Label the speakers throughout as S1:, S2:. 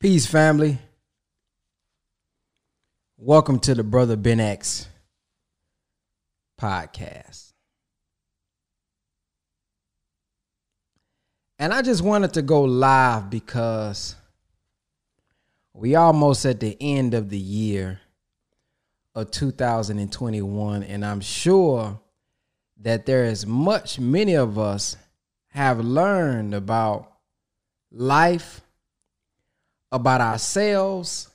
S1: Peace, family. Welcome to the Brother Ben X podcast. And I just wanted to go live because we almost at the end of the year of 2021 and I'm sure that there is much many of us have learned about life, about ourselves.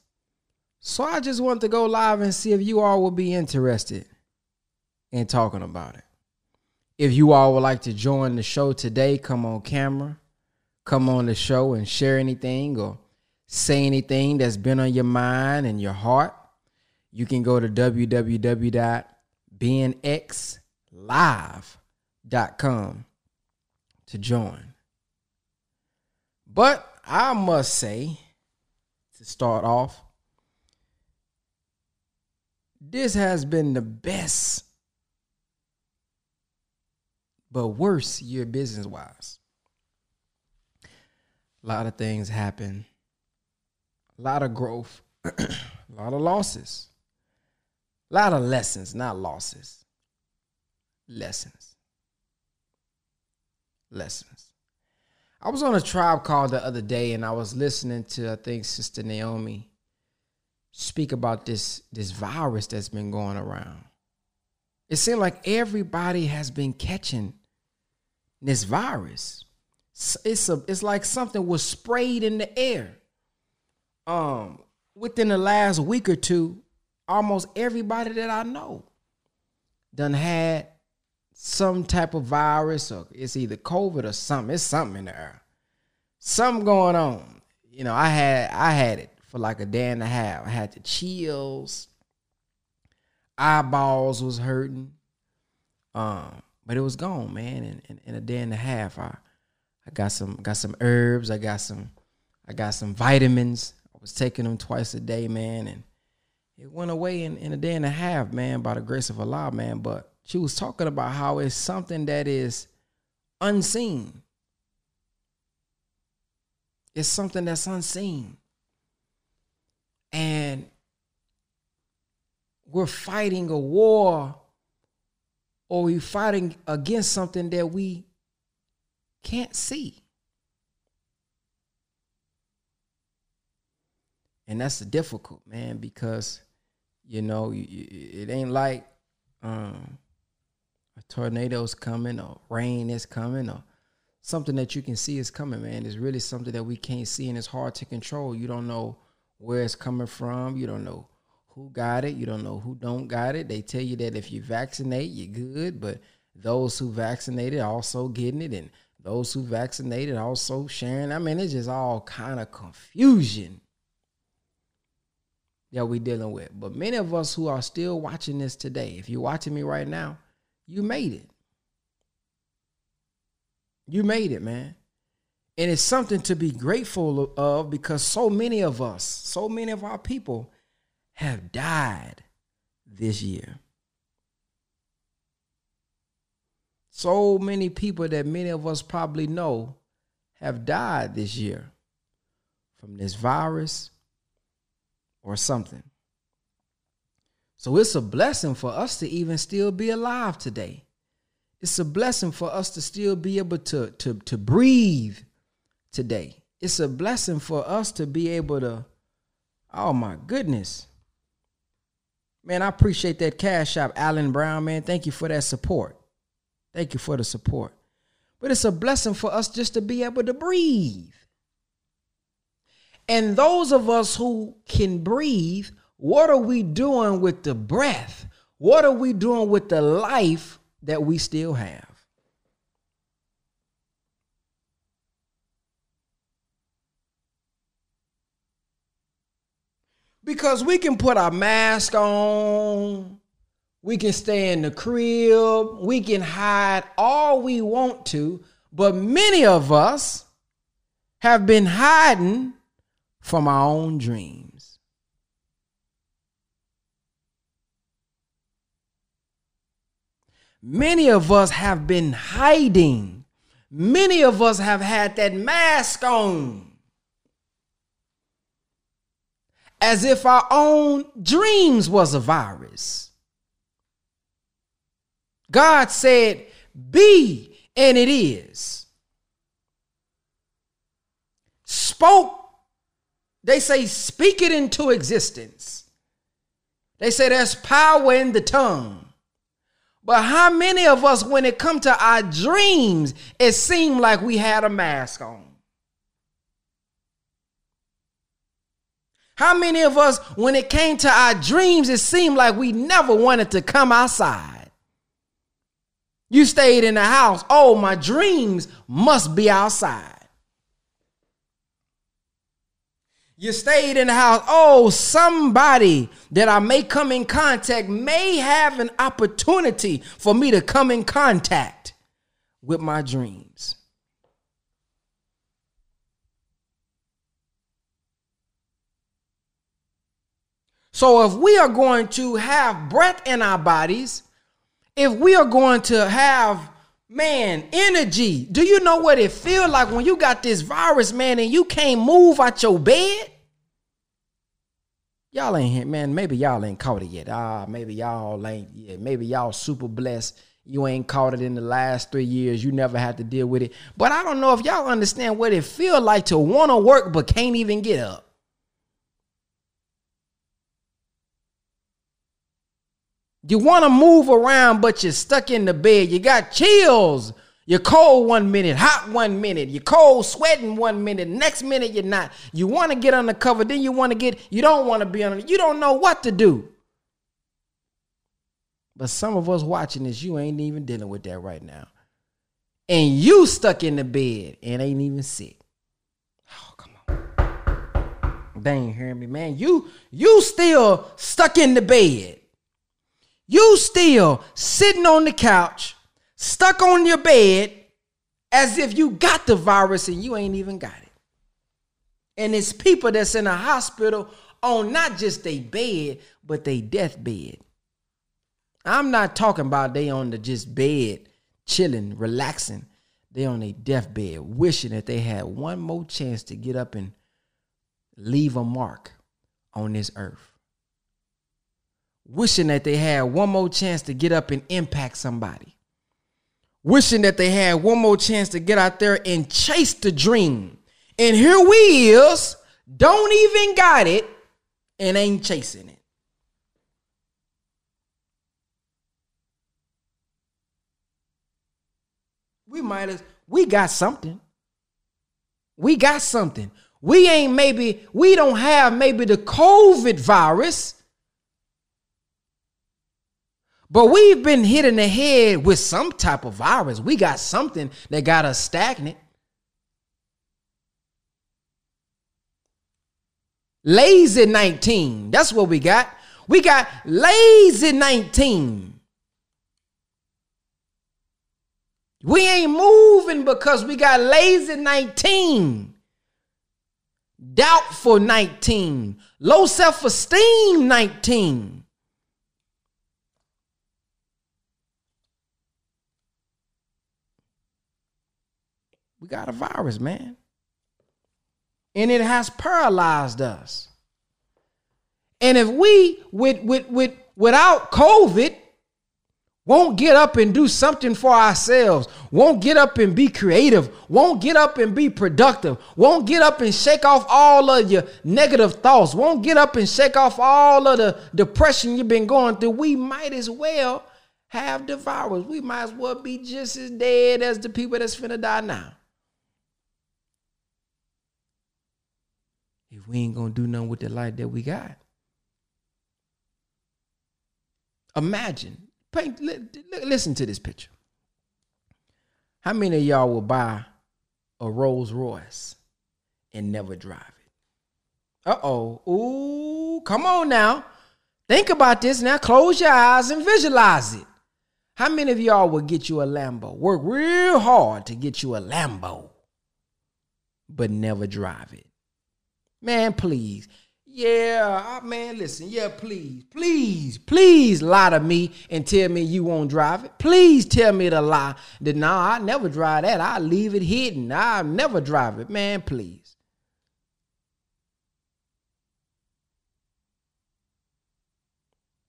S1: So I just want to go live and see if you all would be interested in talking about it. If you all would like to join the show today, come on camera, come on the show and share anything or say anything that's been on your mind and your heart. You can go to www.benxlive.com to join. But I must say, to start off, this has been the best, but worst year business wise. A lot of things happen, a lot of growth, a lot of losses, a lot of lessons, not losses, lessons. Lessons. I was on a tribe call the other day and I was listening to I think Sister Naomi speak about this this virus that's been going around. It seemed like everybody has been catching this virus. It's a it's like something was sprayed in the air. Um within the last week or two, almost everybody that I know done had some type of virus or it's either COVID or something. It's something in the air. Something going on. You know, I had I had it for like a day and a half. I had the chills. Eyeballs was hurting. Um, but it was gone, man. In, in, in a day and a half, I I got some got some herbs. I got some I got some vitamins. I was taking them twice a day, man, and it went away in, in a day and a half, man, by the grace of Allah, man. But she was talking about how it's something that is unseen. It's something that's unseen. And we're fighting a war or we're fighting against something that we can't see. And that's difficult, man, because you know it ain't like um, a tornado's coming or rain is coming or something that you can see is coming, man. It's really something that we can't see and it's hard to control. You don't know where it's coming from. You don't know who got it. You don't know who don't got it. They tell you that if you vaccinate, you're good, but those who vaccinated also getting it and those who vaccinated also sharing. I mean, it's just all kind of confusion that we're dealing with. But many of us who are still watching this today, if you're watching me right now, you made it. You made it, man. And it's something to be grateful of because so many of us, so many of our people have died this year. So many people that many of us probably know have died this year from this virus or something. So it's a blessing for us to even still be alive today. It's a blessing for us to still be able to, to, to breathe today. It's a blessing for us to be able to, oh my goodness. Man, I appreciate that cash app, Alan Brown, man. Thank you for that support. Thank you for the support. But it's a blessing for us just to be able to breathe. And those of us who can breathe what are we doing with the breath? What are we doing with the life that we still have? Because we can put our mask on, we can stay in the crib, we can hide all we want to, but many of us have been hiding from our own dreams. Many of us have been hiding. Many of us have had that mask on. as if our own dreams was a virus. God said, Be, and it is. Spoke, they say, speak it into existence. They say there's power in the tongue. But how many of us, when it come to our dreams, it seemed like we had a mask on? How many of us, when it came to our dreams, it seemed like we never wanted to come outside? You stayed in the house. Oh, my dreams must be outside. You stayed in the house. Oh, somebody that I may come in contact may have an opportunity for me to come in contact with my dreams. So, if we are going to have breath in our bodies, if we are going to have man energy do you know what it feel like when you got this virus man and you can't move out your bed y'all ain't man. Maybe y'all ain't caught it yet. Ah maybe y'all ain't yeah maybe y'all super blessed. You ain't caught it in the last three years. You never had to deal with it. But i don't know if y'all understand what it feel like to want to work but can't even get up. You want to move around, but you're stuck in the bed. You got chills. You're cold one minute, hot one minute. You're cold, sweating one minute. Next minute, you're not. You want to get under cover, then you want to get, you don't want to be under, you don't know what to do. But some of us watching this, you ain't even dealing with that right now. And you stuck in the bed and ain't even sick. Oh, come on. They ain't hearing me, man. You you still stuck in the bed. You still sitting on the couch, stuck on your bed, as if you got the virus and you ain't even got it. And it's people that's in a hospital on not just their bed, but their deathbed. I'm not talking about they on the just bed, chilling, relaxing. They on their deathbed, wishing that they had one more chance to get up and leave a mark on this earth wishing that they had one more chance to get up and impact somebody. Wishing that they had one more chance to get out there and chase the dream. And here we is, don't even got it and ain't chasing it. We might as we got something. We got something. We ain't maybe, we don't have maybe the COVID virus, but we've been hit in the head with some type of virus. We got something that got us stagnant. Lazy 19. That's what we got. We got lazy 19. We ain't moving because we got lazy 19. Doubtful 19. Low self esteem 19. We got a virus, man. And it has paralyzed us. And if we with with with without COVID won't get up and do something for ourselves, won't get up and be creative, won't get up and be productive, won't get up and shake off all of your negative thoughts, won't get up and shake off all of the depression you've been going through, we might as well have the virus. We might as well be just as dead as the people that's finna die now. If we ain't gonna do nothing with the light that we got. Imagine, paint, listen to this picture. How many of y'all will buy a Rolls Royce and never drive it? Uh oh. Ooh, come on now. Think about this now. Close your eyes and visualize it. How many of y'all will get you a Lambo? Work real hard to get you a Lambo, but never drive it. Man, please. Yeah, uh, man, listen. Yeah, please, please, please lie to me and tell me you won't drive it. Please tell me the lie that no, nah, I never drive that. I leave it hidden. I never drive it. Man, please.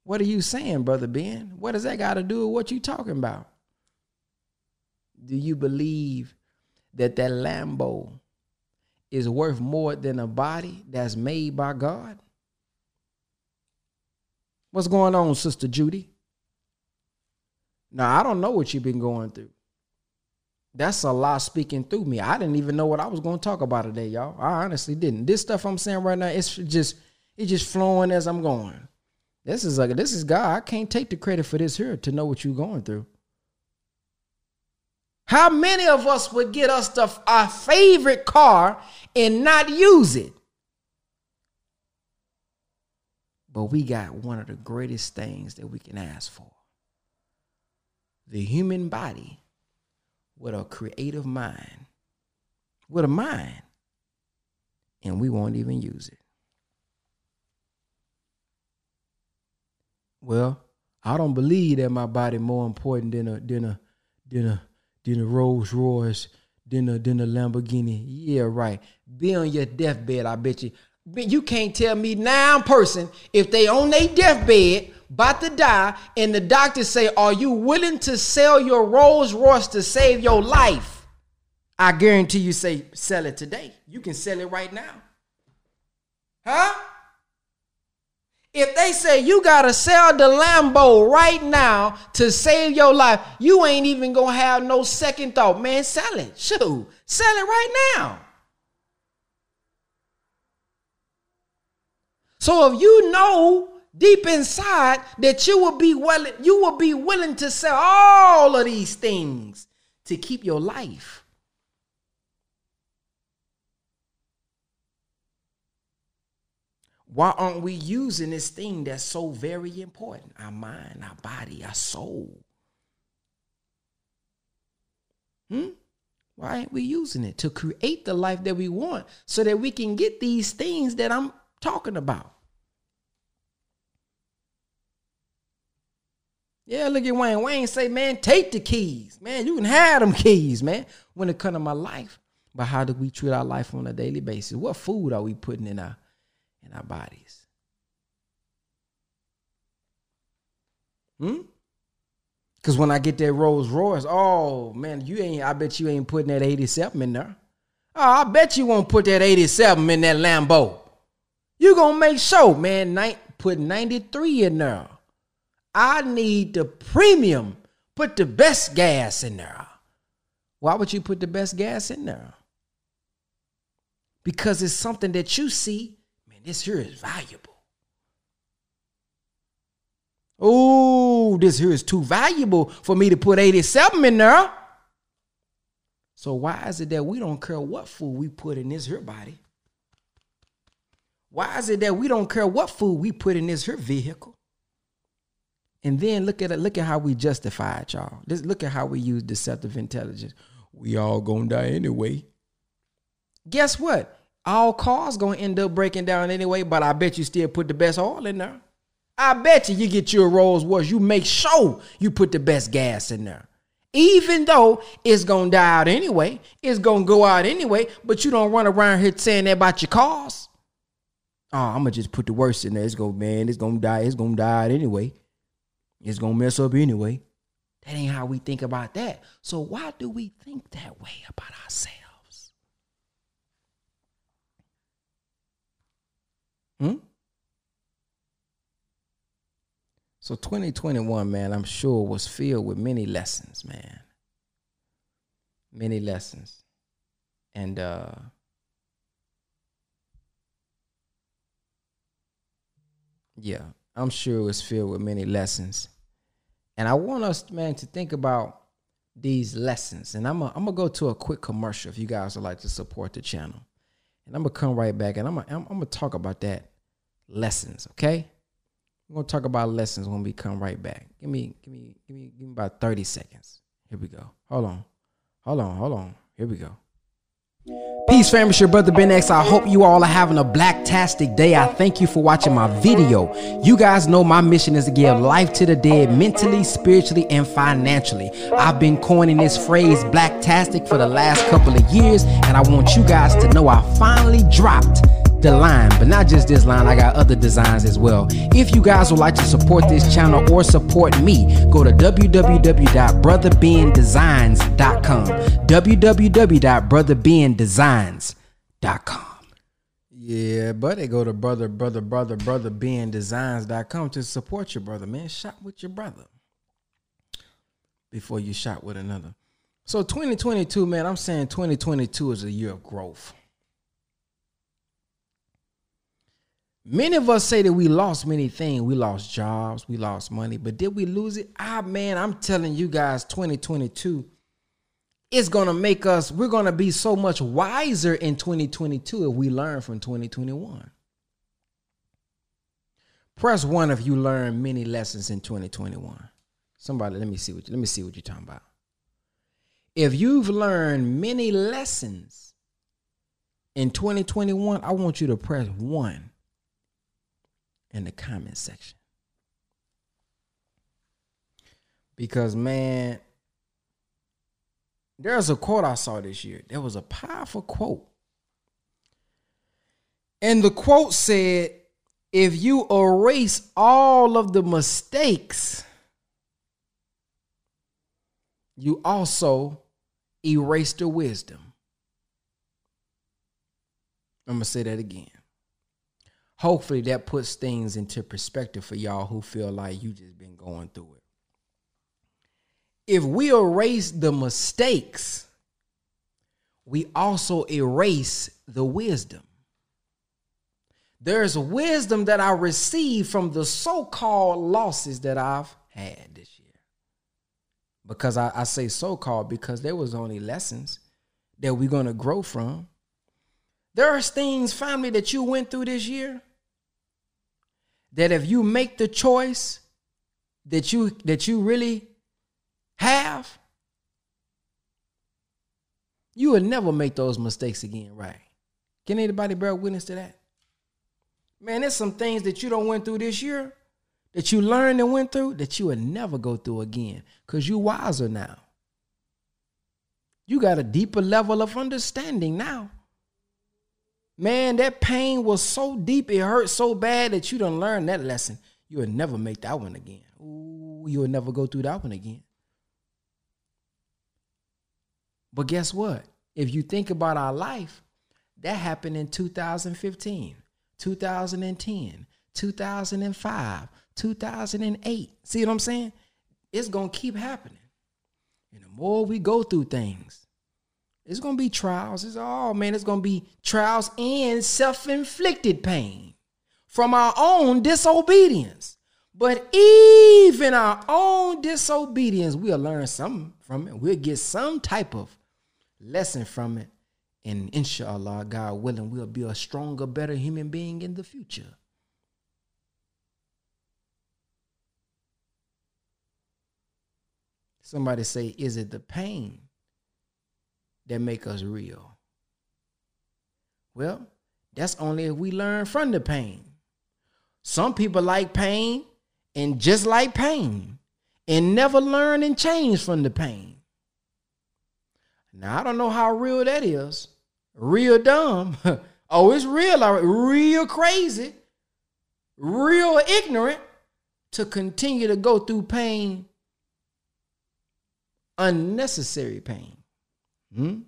S1: What are you saying, brother Ben? What does that got to do with what you talking about? Do you believe that that Lambo is worth more than a body that's made by God? What's going on, Sister Judy? Now, I don't know what you've been going through. That's a lot speaking through me. I didn't even know what I was going to talk about today, y'all. I honestly didn't. This stuff I'm saying right now, it's just it's just flowing as I'm going. This is like this is God. I can't take the credit for this here to know what you're going through. How many of us would get us the, our favorite car and not use it? But we got one of the greatest things that we can ask for the human body with a creative mind, with a mind, and we won't even use it. Well, I don't believe that my body more important than a than a than a than a Rolls Royce, than a than a Lamborghini. Yeah, right. Be on your deathbed, I bet you. But You can't tell me now person if they on their deathbed about to die, and the doctor say, "Are you willing to sell your Rolls Royce to save your life?" I guarantee you say, "Sell it today. You can sell it right now." Huh? If they say you gotta sell the Lambo right now to save your life, you ain't even gonna have no second thought. Man, sell it. Shoot, sell it right now. So if you know deep inside that you will be willing, you will be willing to sell all of these things to keep your life. Why aren't we using this thing that's so very important? Our mind, our body, our soul. Hmm? Why aren't we using it to create the life that we want so that we can get these things that I'm talking about? Yeah, look at Wayne. Wayne say, man, take the keys. Man, you can have them keys, man, when it comes to my life. But how do we treat our life on a daily basis? What food are we putting in our in our bodies? Hmm? Cause when I get that Rolls Royce, oh man, you ain't I bet you ain't putting that 87 in there. Oh, I bet you won't put that 87 in that Lambo. You gonna make sure, man, night put 93 in there. I need the premium. Put the best gas in there. Why would you put the best gas in there? Because it's something that you see, this here is valuable. Oh, this here is too valuable for me to put 87 in there. So why is it that we don't care what food we put in this here body? Why is it that we don't care what food we put in this here vehicle? And then look at it, look at how we justify it, y'all. Just look at how we use deceptive intelligence. We all gonna die anyway. Guess what? All cars gonna end up breaking down anyway, but I bet you still put the best oil in there. I bet you you get your Rolls Royce, you make sure you put the best gas in there. Even though it's gonna die out anyway, it's gonna go out anyway, but you don't run around here saying that about your cars. Ah, oh, I'm gonna just put the worst in there. It's gonna man, it's gonna die, it's gonna die out anyway. It's gonna mess up anyway. That ain't how we think about that. So why do we think that way about ourselves? Hmm? So 2021, man, I'm sure was filled with many lessons, man. Many lessons. And uh yeah, I'm sure it was filled with many lessons. And I want us, man, to think about these lessons. And I'm I'm going to go to a quick commercial if you guys would like to support the channel. And I'm going to come right back and I'm going to talk about that lessons, okay? We're to talk about lessons when we come right back. Give me, give me, give me, give me about 30 seconds. Here we go. Hold on. Hold on. Hold on. Here we go. Peace, family. It's your brother Ben X. I hope you all are having a blacktastic day. I thank you for watching my video. You guys know my mission is to give life to the dead mentally, spiritually, and financially. I've been coining this phrase blacktastic for the last couple of years, and I want you guys to know I finally dropped the line, but not just this line, I got other designs as well. If you guys would like to support this channel or support me, go to www.brotherbendesigns.com. www.brotherbendesigns.com. Yeah, but they go to brother, brother, brother, brother, designs.com to support your brother, man. Shop with your brother before you shop with another. So 2022, man, I'm saying 2022 is a year of growth. Many of us say that we lost many things. We lost jobs, we lost money, but did we lose it? Ah, man, I'm telling you guys, 2022 is going to make us, we're going to be so much wiser in 2022 if we learn from 2021. Press one if you learn many lessons in 2021. Somebody, let me see what you, let me see what you're talking about. If you've learned many lessons in 2021, I want you to press one in the comment section. Because, man, there's a quote I saw this year. There was a powerful quote. And the quote said, if you erase all of the mistakes, you also erase the wisdom. I'm going to say that again hopefully that puts things into perspective for y'all who feel like you just been going through it. If we erase the mistakes, we also erase the wisdom. There's wisdom that I received from the so called losses that I've had this year. Because I, I say so called because there was only lessons that we're going to grow from. There's things, family, that you went through this year that if you make the choice that you that you really have, you will never make those mistakes again, right? Can anybody bear witness to that? Man, there's some things that you don't went through this year that you learned and went through that you will never go through again because you wiser now. You got a deeper level of understanding now. Man, that pain was so deep, it hurt so bad that you don't learn that lesson. You will never make that one again. Ooh, you will never go through that one again. But guess what? If you think about our life, that happened in 2015, 2010, 2005, 2008. See what I'm saying? It's going to keep happening. And the more we go through things, it's gonna be trials. It's all oh, man, it's gonna be trials and self-inflicted pain from our own disobedience. But even our own disobedience, we'll learn something from it. We'll get some type of lesson from it. And inshallah, God willing, we'll be a stronger, better human being in the future. Somebody say, is it the pain that make us real? Well, that's only if we learn from the pain. Some people like pain and just like pain and never learn and change from the pain. Now, I don't know how real that is. Real dumb. oh, it's real, real crazy, real ignorant to continue to go through pain, unnecessary pain. Hmm?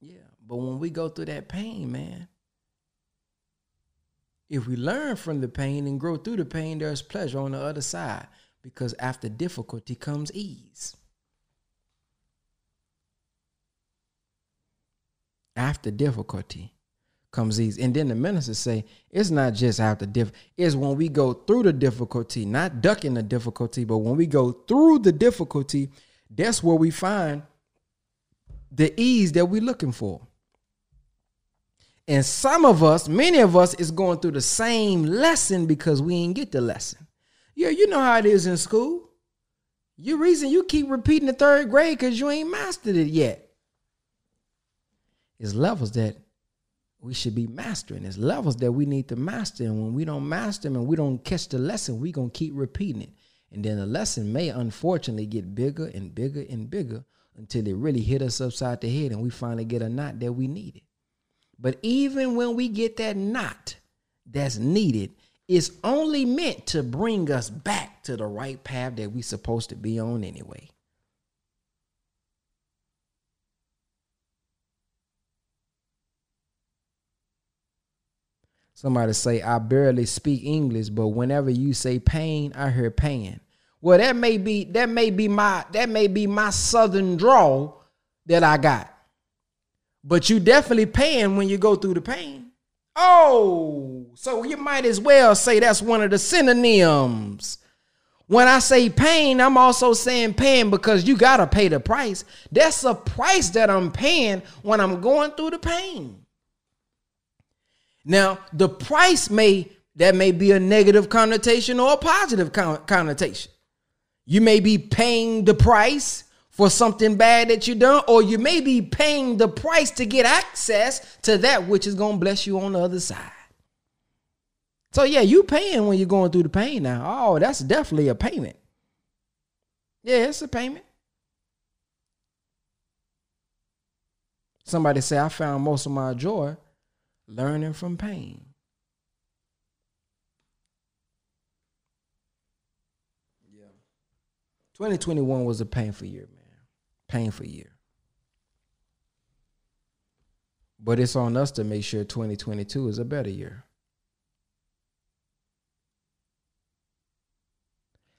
S1: Yeah. But when we go through that pain, man, if we learn from the pain and grow through the pain, there's pleasure on the other side because after difficulty comes ease. After difficulty comes ease. And then the ministers say it's not just after diff, it's when we go through the difficulty, not ducking the difficulty, but when we go through the difficulty, that's where we find the ease that we're looking for. And some of us, many of us, is going through the same lesson because we ain't get the lesson. Yeah, you know how it is in school. You reason you keep repeating the third grade because you ain't mastered it yet. It's levels that we should be mastering. It's levels that we need to master. And when we don't master them and we don't catch the lesson, we to keep repeating it. And then the lesson may unfortunately get bigger and bigger and bigger until it really hit us upside the head and we finally get a knot that we needed. But even when we get that knot that's needed, it's only meant to bring us back to the right path that we're supposed to be on anyway. Somebody say, I barely speak English, but whenever you say pain, I hear pain. Well, that may be that may be my that may be my southern draw that I got. But you definitely paying when you go through the pain. Oh, so you might as well say that's one of the synonyms. When I say pain, I'm also saying pain because you got to pay the price. That's a price that I'm paying when I'm going through the pain. Now, the price may that may be a negative connotation or a positive connotation. You may be paying the price for something bad that you done, or you may be paying the price to get access to that which is gonna bless you on the other side. So yeah, you paying when you're going through the pain now. Oh, that's definitely a payment. Yeah, it's a payment. Somebody say I found most of my joy learning from pain. 2021 was a painful year, man. Painful year. But it's on us to make sure 2022 is a better year.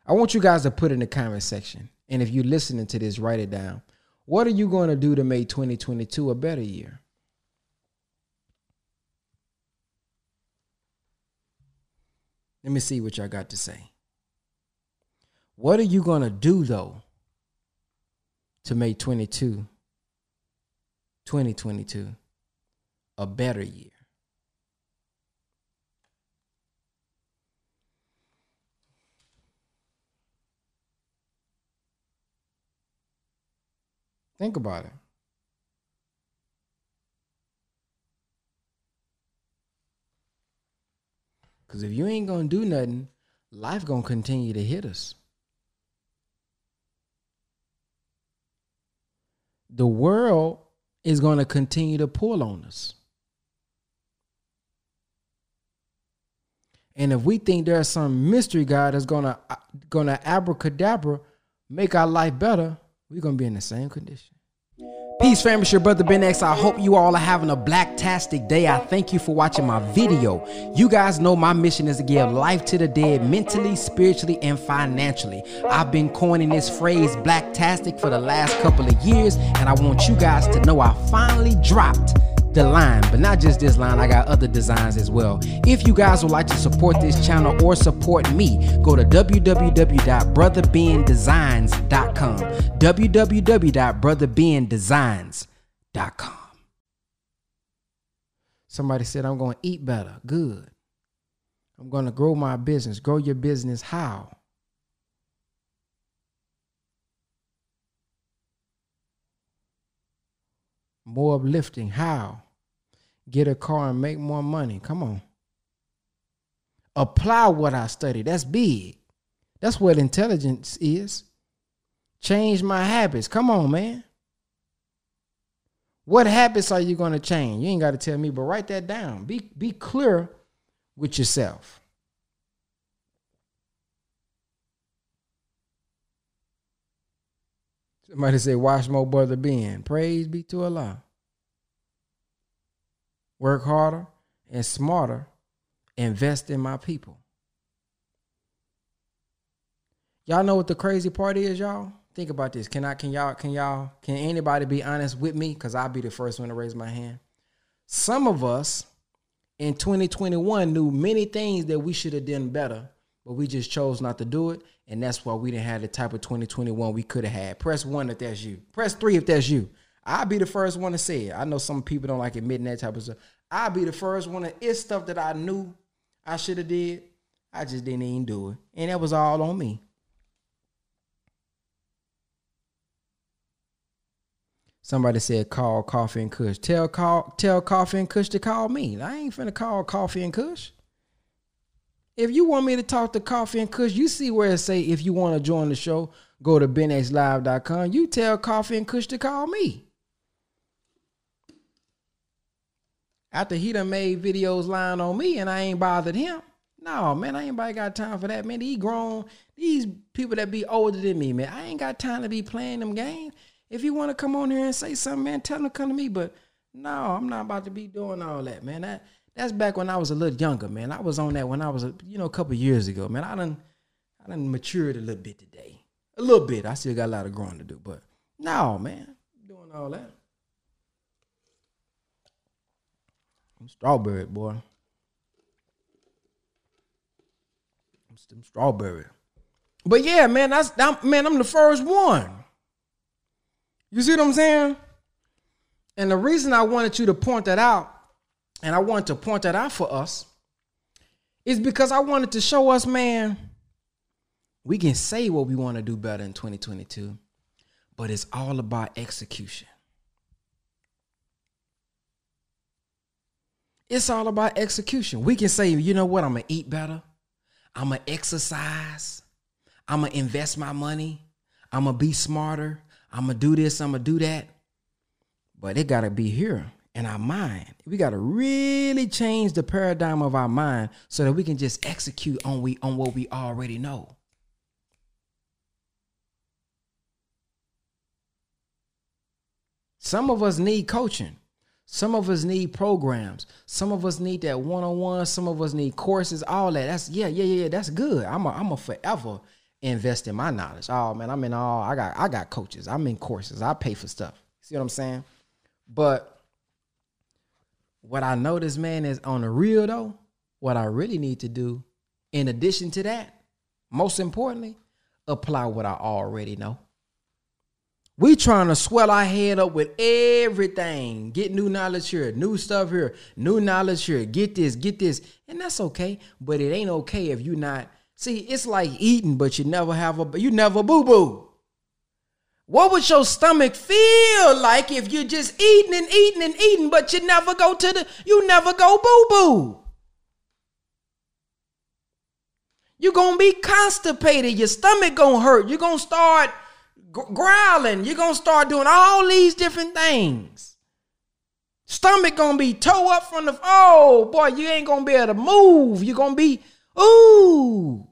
S1: I want you guys to put in the comment section. And if you're listening to this, write it down. What are you going to do to make 2022 a better year? Let me see what y'all got to say. What are you going to do though to make 22 2022 a better year? Think about it. Because if you ain't going to do nothing, life going to continue to hit us. The world is going to continue to pull on us. And if we think there's some mystery God that's gonna gonna abracadabra make our life better, we're gonna be in the same condition. Peace, family. It's your brother Ben X. I hope you all are having a blacktastic day. I thank you for watching my video. You guys know my mission is to give life to the dead mentally, spiritually, and financially. I've been coining this phrase blacktastic for the last couple of years, and I want you guys to know I finally dropped the line, but not just this line, I got other designs as well. If you guys would like to support this channel or support me, go to www.brotherbendesigns.com. www.brotherbendesigns.com. Somebody said, I'm going to eat better. Good. I'm going to grow my business. Grow your business how? More uplifting. How? Get a car and make more money. Come on. Apply what I study. That's big. That's what intelligence is. Change my habits. Come on, man. What habits are you going to change? You ain't got to tell me, but write that down. Be be clear with yourself. Somebody say, watch more brother Ben. Praise be to Allah work harder and smarter, invest in my people. Y'all know what the crazy part is, y'all? Think about this. Can I can y'all can y'all can anybody be honest with me cuz I'll be the first one to raise my hand. Some of us in 2021 knew many things that we should have done better, but we just chose not to do it, and that's why we didn't have the type of 2021 we could have had. Press 1 if that's you. Press 3 if that's you. I'll be the first one to say it. I know some people don't like admitting that type of stuff. I'll be the first one. To, it's stuff that I knew I should have did. I just didn't even do it, and that was all on me. Somebody said call Coffee and Kush. Tell call tell Coffee and Kush to call me. I ain't finna call Coffee and Kush. If you want me to talk to Coffee and Kush, you see where it say if you want to join the show, go to benxlive.com. You tell Coffee and Kush to call me. After he done made videos lying on me and I ain't bothered him. No, man, I ain't got time for that, man. He grown. These people that be older than me, man, I ain't got time to be playing them games. If you want to come on here and say something, man, tell them to come to me. But no, I'm not about to be doing all that, man. That that's back when I was a little younger, man. I was on that when I was, a, you know, a couple years ago, man. I done, I done matured a little bit today, a little bit. I still got a lot of growing to do, but no, man, doing all that. Strawberry boy. I'm some strawberry. But yeah, man, that's that, man. I'm the first one. You see what I'm saying? And the reason I wanted you to point that out, and I wanted to point that out for us, is because I wanted to show us, man, we can say what we want to do better in 2022, but it's all about execution. It's all about execution. We can say, you know what, I'm to eat better. I'm to exercise. I'm to invest my money. I'm to be smarter. I'm to do this. I'm to do that. But it got to be here in our mind. We got to really change the paradigm of our mind so that we can just execute on we on what we already know. Some of us need coaching. Some of us need programs. Some of us need that one on one. Some of us need courses. All that. That's yeah, yeah, yeah. That's good. I'm a, I'm a forever invest in my knowledge. Oh man, I'm in all. I got I got coaches. I'm in courses. I pay for stuff. See what I'm saying? But what I notice, man, is on the real though. What I really need to do, in addition to that, most importantly, apply what I already know. We trying to swell our head up with everything. Get new knowledge here, new stuff here, new knowledge here. Get this, get this. And that's okay. But it ain't okay if you not. See, it's like eating, but you never have a you never boo-boo. What would your stomach feel like if you're just eating and eating and eating, but you never go to the, you never go boo-boo? You're gonna be constipated, your stomach gonna hurt, you're gonna start growling. You're gonna start doing all these different things. Stomach gonna be toe up from the oh boy, you ain't gonna be able to move. You're gonna be ooh.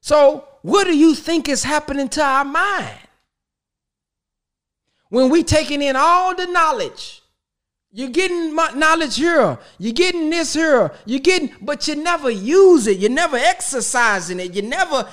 S1: So what do you think is happening to our mind? When we taking in all the knowledge, you're getting knowledge here. You're getting this here. You're getting, but you never use it. You're never exercising it. You're never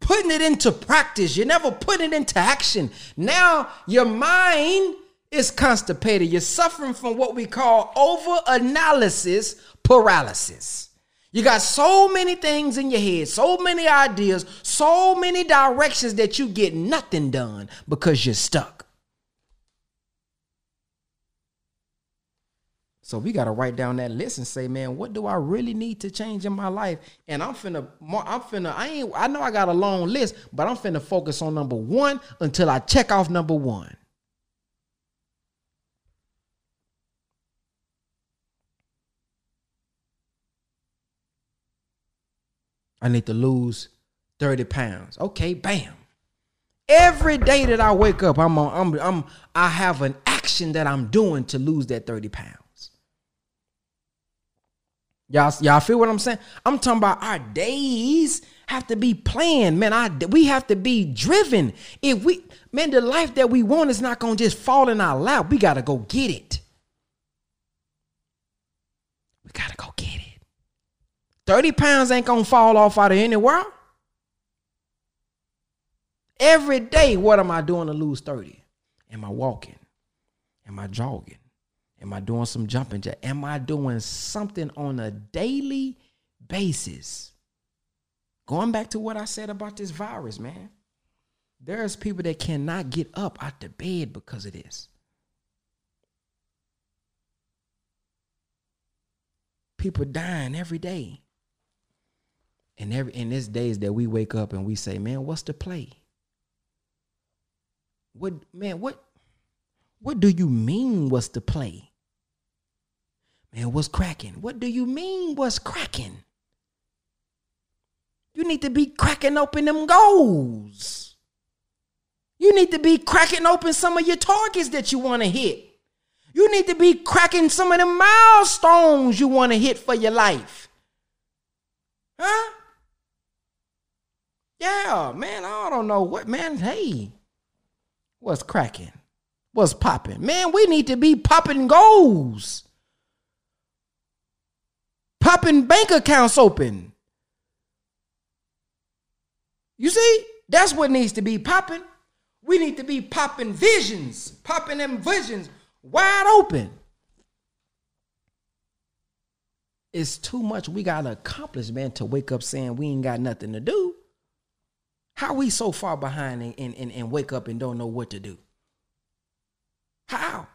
S1: putting it into practice. You're never put it into action. Now your mind is constipated. You're suffering from what we call over analysis paralysis. You got so many things in your head, so many ideas, so many directions that you get nothing done because you're stuck. So we got to write down that list and say, man, what do I really need to change in my life? And I'm finna, I'm finna, I ain't, I know I got a long list, but I'm finna focus on number one until I check off number one. I need to lose 30 pounds. Okay, bam. Every day that I wake up, I'm on, I'm, I'm, I have an action that I'm doing to lose that 30 pounds. Y'all, y'all feel what I'm saying? I'm talking about our days have to be planned, man. I we have to be driven. If we, man, the life that we want is not gonna just fall in our lap. We gotta go get it. We gotta go get it. 30 pounds ain't gonna fall off out of anywhere. Every day, what am I doing to lose 30? Am I walking? Am I jogging? Am I doing some jumping jack? Am I doing something on a daily basis? Going back to what I said about this virus, man. There's people that cannot get up out the bed because of this. People dying every day. And every in this days that we wake up and we say, man, what's the play? What man, what what do you mean what's the play? Man, what's cracking? What do you mean what's cracking? You need to be cracking open them goals. You need to be cracking open some of your targets that you want to hit. You need to be cracking some of the milestones you want to hit for your life. Huh? Yeah, man, I don't know what, man. Hey, what's cracking? What's popping? Man, we need to be popping goals, popping bank accounts open. You see, that's what needs to be popping. We need to be popping visions, popping them visions wide open. It's too much we got to accomplish, man, to wake up saying we ain't got nothing to do. How we so far behind and, and, and wake up and don't know what to do? How?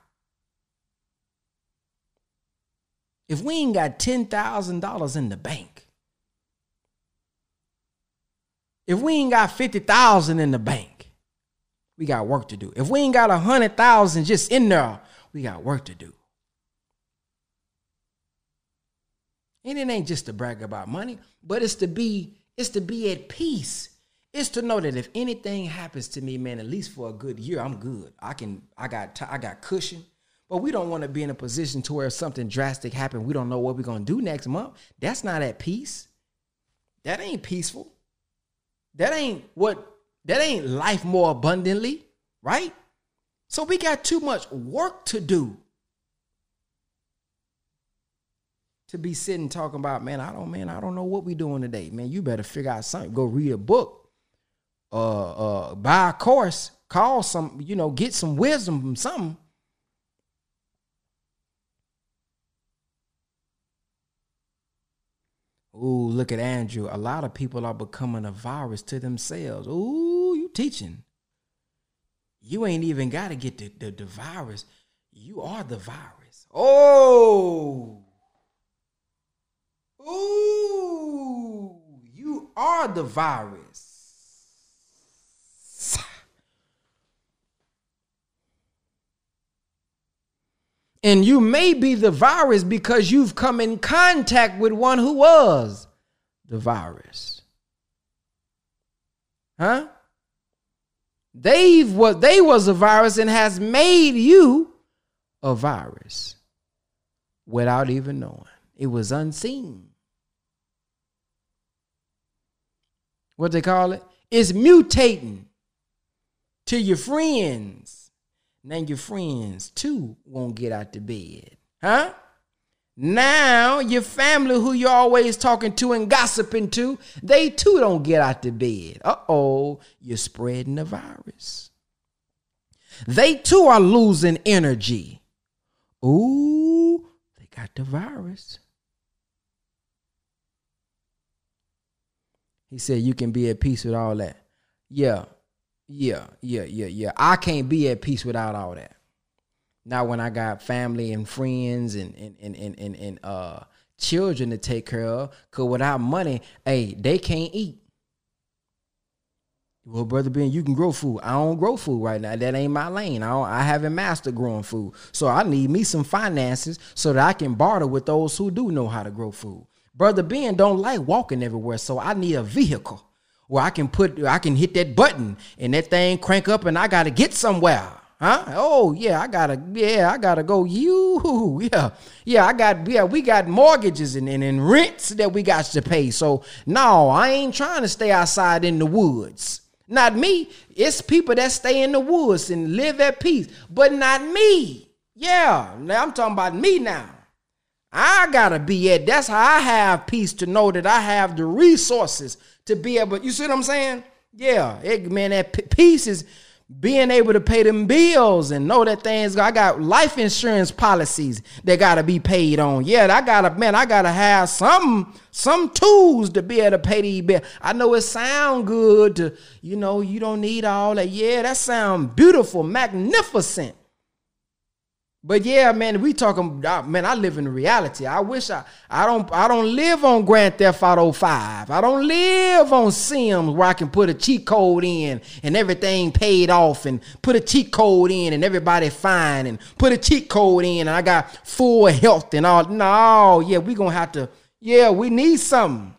S1: If we ain't got $10,000 in the bank, if we ain't got 50,000 in the bank, we got work to do. If we ain't got a 100,000 just in there, we got work to do. And it ain't just to brag about money, but it's to be it's to be at peace. It's to know that if anything happens to me, man, at least for a good year, I'm good. I can I got I got cushion. But we don't want to be in a position to where something drastic happened. We don't know what we're gonna do next month. That's not at peace. That ain't peaceful. That ain't what that ain't life more abundantly, right? So we got too much work to do. To be sitting talking about, man, I don't, man, I don't know what we doing today. Man, you better figure out something. Go read a book. Uh uh buy a course, call some, you know, get some wisdom from something. Ooh, look at Andrew. A lot of people are becoming a virus to themselves. Ooh, you teaching. You ain't even got to get the, the, the virus. You are the virus. Oh. Ooh. You are the virus. And you may be the virus because you've come in contact with one who was the virus. Huh? They've what they was a virus and has made you a virus without even knowing. It was unseen. What they call it? It's mutating to your friends. Now your friends too won't get out the bed. Huh? Now, your family, who you're always talking to and gossiping to, they too don't get out the bed. Uh oh, you're spreading the virus. They too are losing energy. Ooh, they got the virus. He said, You can be at peace with all that. Yeah, yeah, yeah, yeah, yeah. I can't be at peace without all that. Now when I got family and friends and and and and and, and uh children to take care of, cause without money, hey, they can't eat. Well, brother Ben, you can grow food. I don't grow food right now. That ain't my lane. I, I haven't mastered growing food. So I need me some finances so that I can barter with those who do know how to grow food. Brother Ben don't like walking everywhere, so I need a vehicle where I can put I can hit that button and that thing crank up and I gotta get somewhere. Huh? Oh yeah, I gotta yeah, I gotta go. You yeah, yeah, I got yeah, we got mortgages and, and, and rents that we got to pay. So no, I ain't trying to stay outside in the woods. Not me. It's people that stay in the woods and live at peace, but not me. Yeah, now I'm talking about me now. I gotta be at. That's how I have peace to know that I have the resources to be able. You see what I'm saying? Yeah, it, man, that peace is being able to pay them bills and know that things I got life insurance policies that gotta be paid on. Yeah, I gotta man, I gotta have some some tools to be able to pay these bills. I know it sound good to, you know, you don't need all that. Yeah, that sound beautiful, magnificent. But yeah, man, we talking. Uh, man, I live in reality. I wish I. I don't. I don't live on Grand Theft Auto Five. I don't live on Sims where I can put a cheat code in and everything paid off, and put a cheat code in and everybody fine, and put a cheat code in and I got full health and all. No, yeah, we gonna have to. Yeah, we need something.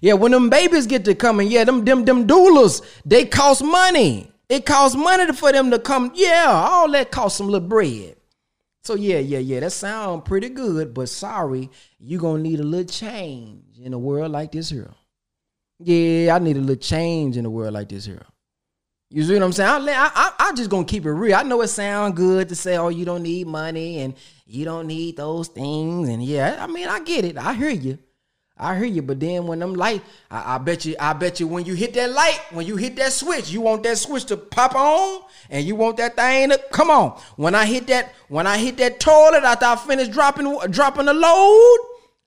S1: Yeah, when them babies get to coming, yeah, them them them doulas, they cost money. It costs money for them to come. Yeah, all that costs some little bread. So yeah, yeah, yeah, that sound pretty good, but sorry, you gonna need a little change in a world like this here. Yeah, I need a little change in a world like this here. You see what I'm saying? I, I, I just gonna keep it real. I know it sound good to say, oh, you don't need money and you don't need those things, and yeah, I mean, I get it. I hear you. I hear you, but then when them light, I, I, bet you, I bet you when you hit that light, when you hit that switch, you want that switch to pop on, and you want that thing to come on. When I hit that, when I hit that toilet after I finish dropping dropping the load,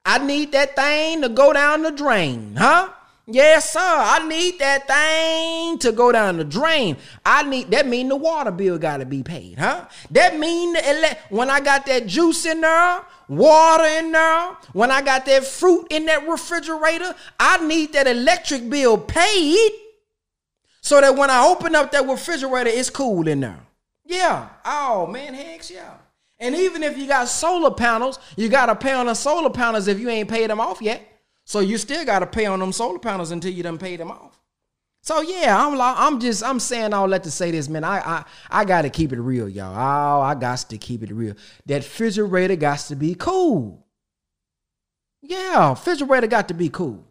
S1: I need that thing to go down the drain, huh? Yes, sir. I need that thing to go down the drain. I need that mean the water bill gotta be paid, huh? That mean the ele- when I got that juice in there, water in there, when I got that fruit in that refrigerator, I need that electric bill paid so that when I open up that refrigerator, it's cool in there. Yeah. Oh man, heck yeah. And even if you got solar panels, you gotta pay on the solar panels if you ain't paid them off yet. So you still got to pay on them solar panels until you done paid them off. So yeah, I'm I'm just I'm saying all that to say this, man. I I I got to keep it real, y'all. Oh, I got to keep it real. That refrigerator got to be cool. Yeah, refrigerator got to be cool.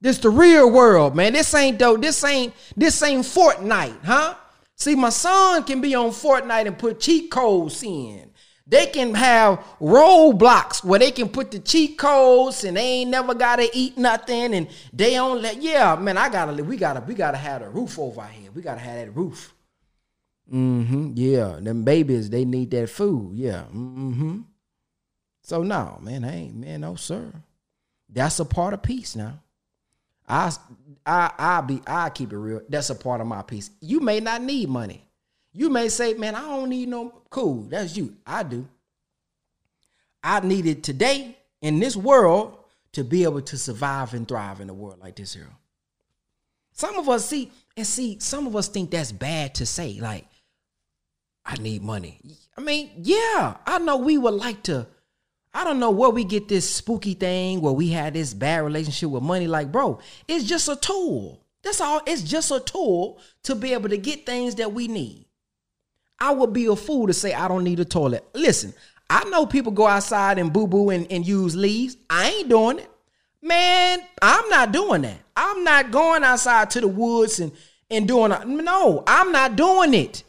S1: This the real world, man. This ain't though. This ain't this ain't Fortnite, huh? See, my son can be on Fortnite and put cheat codes in. They can have Roblox where they can put the cheat codes and they ain't never gotta eat nothing and they don't let yeah, man, I gotta we gotta we gotta have a roof over here. We gotta have that roof. Mm-hmm. Yeah. Them babies, they need that food. Yeah. Mm-hmm. So no, man, I ain't, man, no, sir. That's a part of peace now. I I I be I keep it real. That's a part of my peace. You may not need money. You may say, man, I don't need no cool. That's you. I do. I need it today in this world to be able to survive and thrive in a world like this here. Some of us see, and see, some of us think that's bad to say, like, I need money. I mean, yeah, I know we would like to. I don't know where we get this spooky thing where we had this bad relationship with money. Like, bro, it's just a tool. That's all. It's just a tool to be able to get things that we need. I would be a fool to say I don't need a toilet. Listen, I know people go outside and boo boo and, and use leaves. I ain't doing it. Man, I'm not doing that. I'm not going outside to the woods and, and doing it. No, I'm not doing it.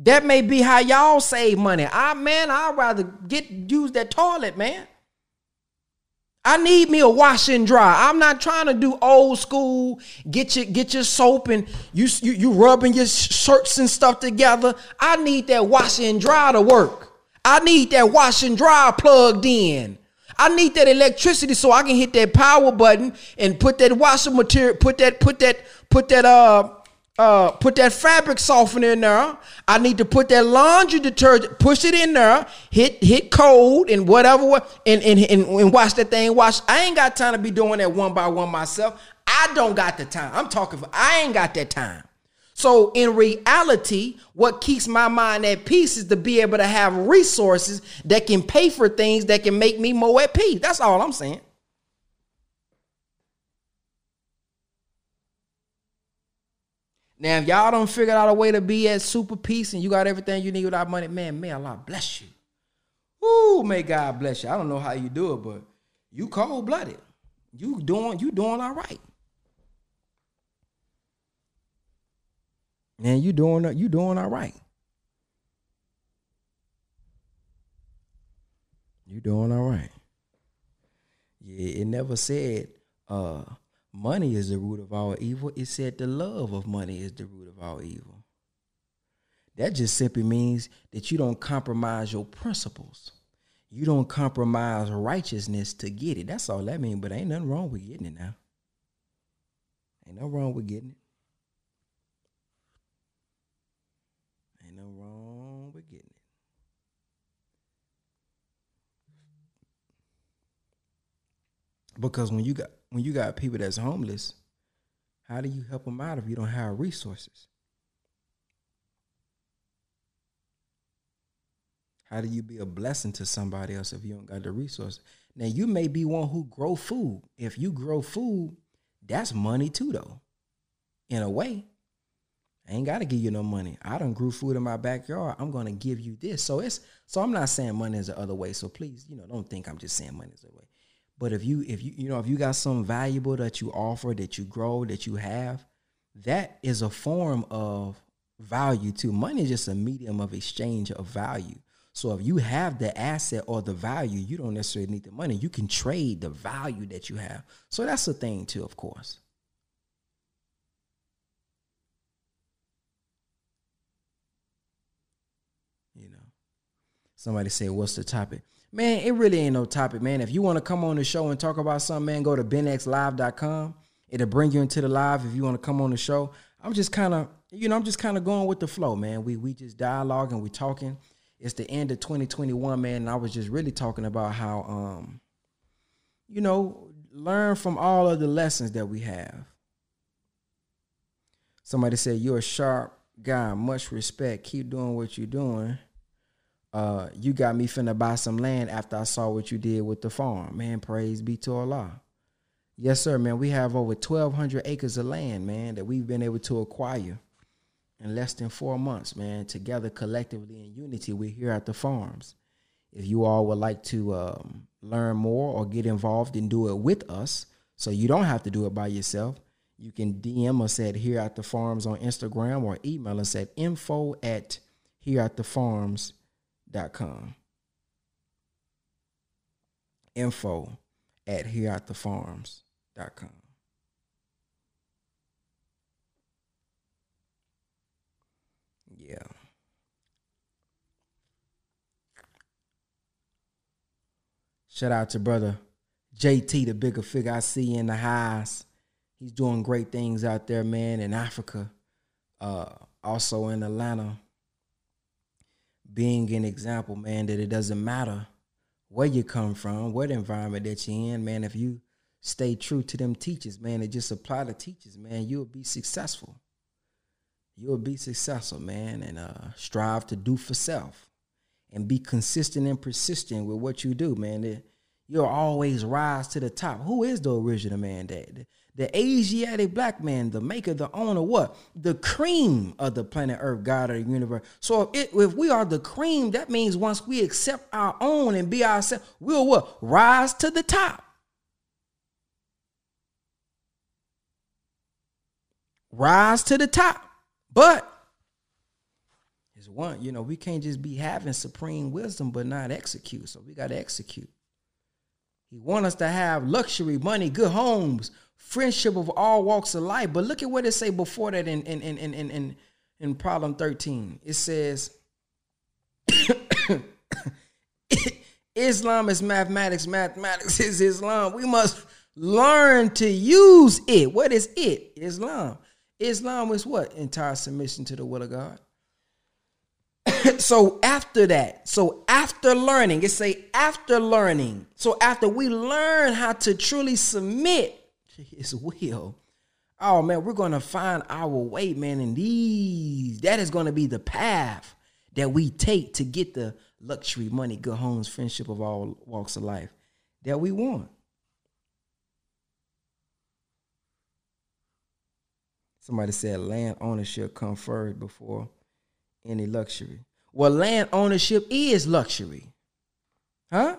S1: That may be how y'all save money. I man, I'd rather get use that toilet, man. I need me a wash and dry. I'm not trying to do old school. Get your get your soap and you you, you rubbing your shirts and stuff together. I need that wash and dry to work. I need that wash and dry plugged in. I need that electricity so I can hit that power button and put that washing material, put that, put that, put that uh uh, put that fabric softener in there. I need to put that laundry detergent, push it in there, hit hit cold and whatever, and, and, and, and wash that thing wash. I ain't got time to be doing that one by one myself. I don't got the time. I'm talking for, I ain't got that time. So in reality, what keeps my mind at peace is to be able to have resources that can pay for things that can make me more at peace. That's all I'm saying. Now, if y'all don't figure out a way to be at super peace and you got everything you need without money, man, may Allah bless you. Ooh, may God bless you. I don't know how you do it, but you cold blooded. You doing you doing all right. Man, you doing you doing all right. You doing all right. Yeah, it never said uh money is the root of all evil. It said the love of money is the root of all evil. That just simply means that you don't compromise your principles. You don't compromise righteousness to get it. That's all that means. But ain't nothing wrong with getting it now. Ain't nothing wrong with getting it. Ain't no wrong with getting it. Because when you got when you got people that's homeless, how do you help them out if you don't have resources? How do you be a blessing to somebody else if you don't got the resources? Now you may be one who grow food. If you grow food, that's money too, though. In a way. I ain't gotta give you no money. I done grew food in my backyard. I'm gonna give you this. So it's so I'm not saying money is the other way. So please, you know, don't think I'm just saying money is the way. But if you if you you know if you got something valuable that you offer, that you grow, that you have, that is a form of value too. Money is just a medium of exchange of value. So if you have the asset or the value, you don't necessarily need the money. You can trade the value that you have. So that's the thing too, of course. You know. Somebody say, what's the topic? Man, it really ain't no topic, man. If you want to come on the show and talk about something, man, go to benxlive.com. It'll bring you into the live if you want to come on the show. I'm just kind of, you know, I'm just kind of going with the flow, man. We we just dialogue and we talking. It's the end of 2021, man, and I was just really talking about how um, you know, learn from all of the lessons that we have. Somebody said you're a sharp guy, much respect. Keep doing what you're doing. Uh, you got me finna buy some land after I saw what you did with the farm. Man, praise be to Allah. Yes, sir, man. We have over 1,200 acres of land, man, that we've been able to acquire in less than four months, man. Together, collectively, in unity, we're here at the farms. If you all would like to um, learn more or get involved and do it with us, so you don't have to do it by yourself, you can DM us at Here at the Farms on Instagram or email us at info at here at the farms.com. Info at here at com. Yeah. Shout out to brother JT, the bigger figure I see in the highs. He's doing great things out there, man, in Africa. Uh, also in Atlanta. Being an example, man, that it doesn't matter where you come from, what environment that you're in, man. If you stay true to them teachers, man, and just apply the teachers, man, you'll be successful. You'll be successful, man, and uh, strive to do for self and be consistent and persistent with what you do, man. You'll always rise to the top. Who is the original man? That the Asiatic black man, the maker, the owner, what? The cream of the planet Earth, God of the universe. So if, it, if we are the cream, that means once we accept our own and be ourselves, we'll what? Rise to the top. rise to the top. But it's one, you know, we can't just be having supreme wisdom but not execute. So we got to execute. He want us to have luxury, money, good homes, friendship of all walks of life. But look at what it say before that in in in in in, in, in problem 13. It says Islam is mathematics, mathematics is Islam. We must learn to use it. What is it? Islam. Islam is what? Entire submission to the will of God. so after that, so after learning, it say after learning. So after we learn how to truly submit to his will, oh man, we're gonna find our way, man. And these, that is gonna be the path that we take to get the luxury, money, good homes, friendship of all walks of life that we want. Somebody said land ownership conferred before any luxury. Well, land ownership is luxury. Huh?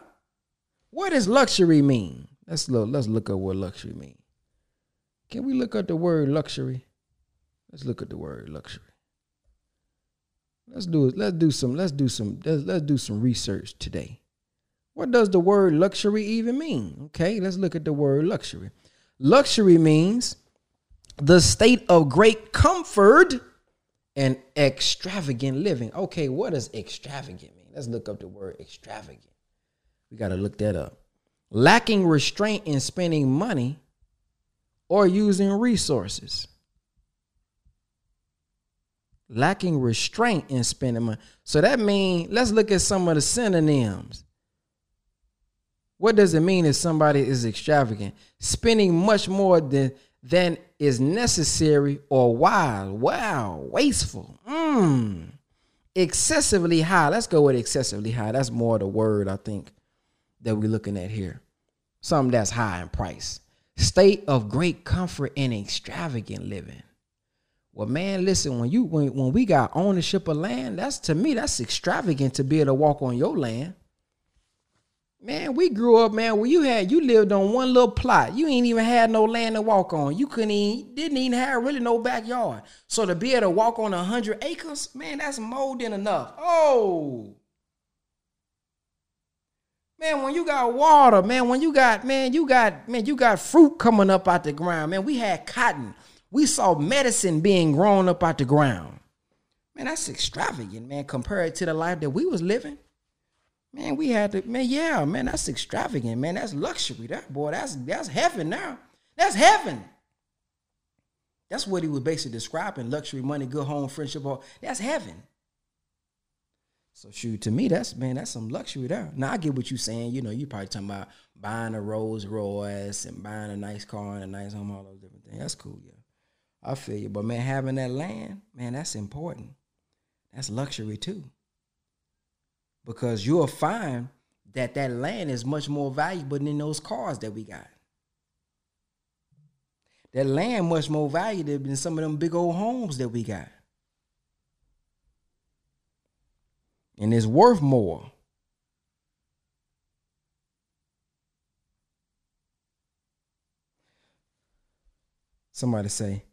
S1: What does luxury mean? Let's look, let's look at what luxury means. Can we look at the word luxury? Let's look at the word luxury. Let's do it. Let's do some. Let's do some. Let's, let's do some research today. What does the word luxury even mean? Okay, let's look at the word luxury. Luxury means the state of great comfort and extravagant living. Okay, what does extravagant mean? Let's look up the word extravagant. We got to look that up. Lacking restraint in spending money or using resources. Lacking restraint in spending money. So that means let's look at some of the synonyms. What does it mean if somebody is extravagant? Spending much more than than is necessary or wild. Wow, wasteful. Mmm. Excessively high. Let's go with excessively high. That's more the word I think that we're looking at here. Something that's high in price. State of great comfort and extravagant living. Well, man, listen, when you when, when we got ownership of land, that's to me, that's extravagant to be able to walk on your land. Man, we grew up, man, where you had you lived on one little plot. You ain't even had no land to walk on. You couldn't even didn't even have really no backyard. So to be able to walk on a hundred acres, man, that's more than enough. Oh. Man, when you got water, man, when you got, man, you got, man, you got fruit coming up out the ground. Man, we had cotton. We saw medicine being grown up out the ground. Man, that's extravagant, man, compared to the life that we was living. Man, we had to, man, yeah, man, that's extravagant, man. That's luxury. That boy, that's that's heaven now. That's heaven. That's what he was basically describing: luxury, money, good home, friendship. All that's heaven. So shoot, to me, that's man, that's some luxury there. Now I get what you're saying. You know, you probably talking about buying a Rolls Royce and buying a nice car and a nice home, all those different things. That's cool, yeah. I feel you. But man, having that land, man, that's important. That's luxury too because you'll find that that land is much more valuable than those cars that we got. That land much more valuable than some of them big old homes that we got. And it's worth more. Somebody say,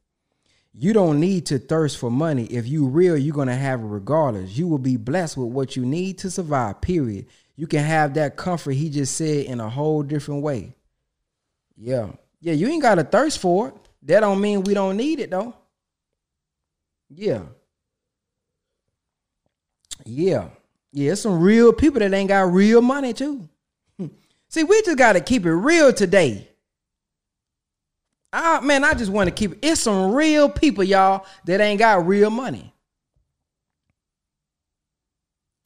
S1: you don't need to thirst for money. If you real, you're gonna have it regardless. You will be blessed with what you need to survive. Period. You can have that comfort he just said in a whole different way. Yeah. Yeah, you ain't gotta thirst for it. That don't mean we don't need it though. Yeah. Yeah. Yeah, some real people that ain't got real money too. See, we just gotta keep it real today. I, man, I just want to keep it. it's some real people, y'all, that ain't got real money.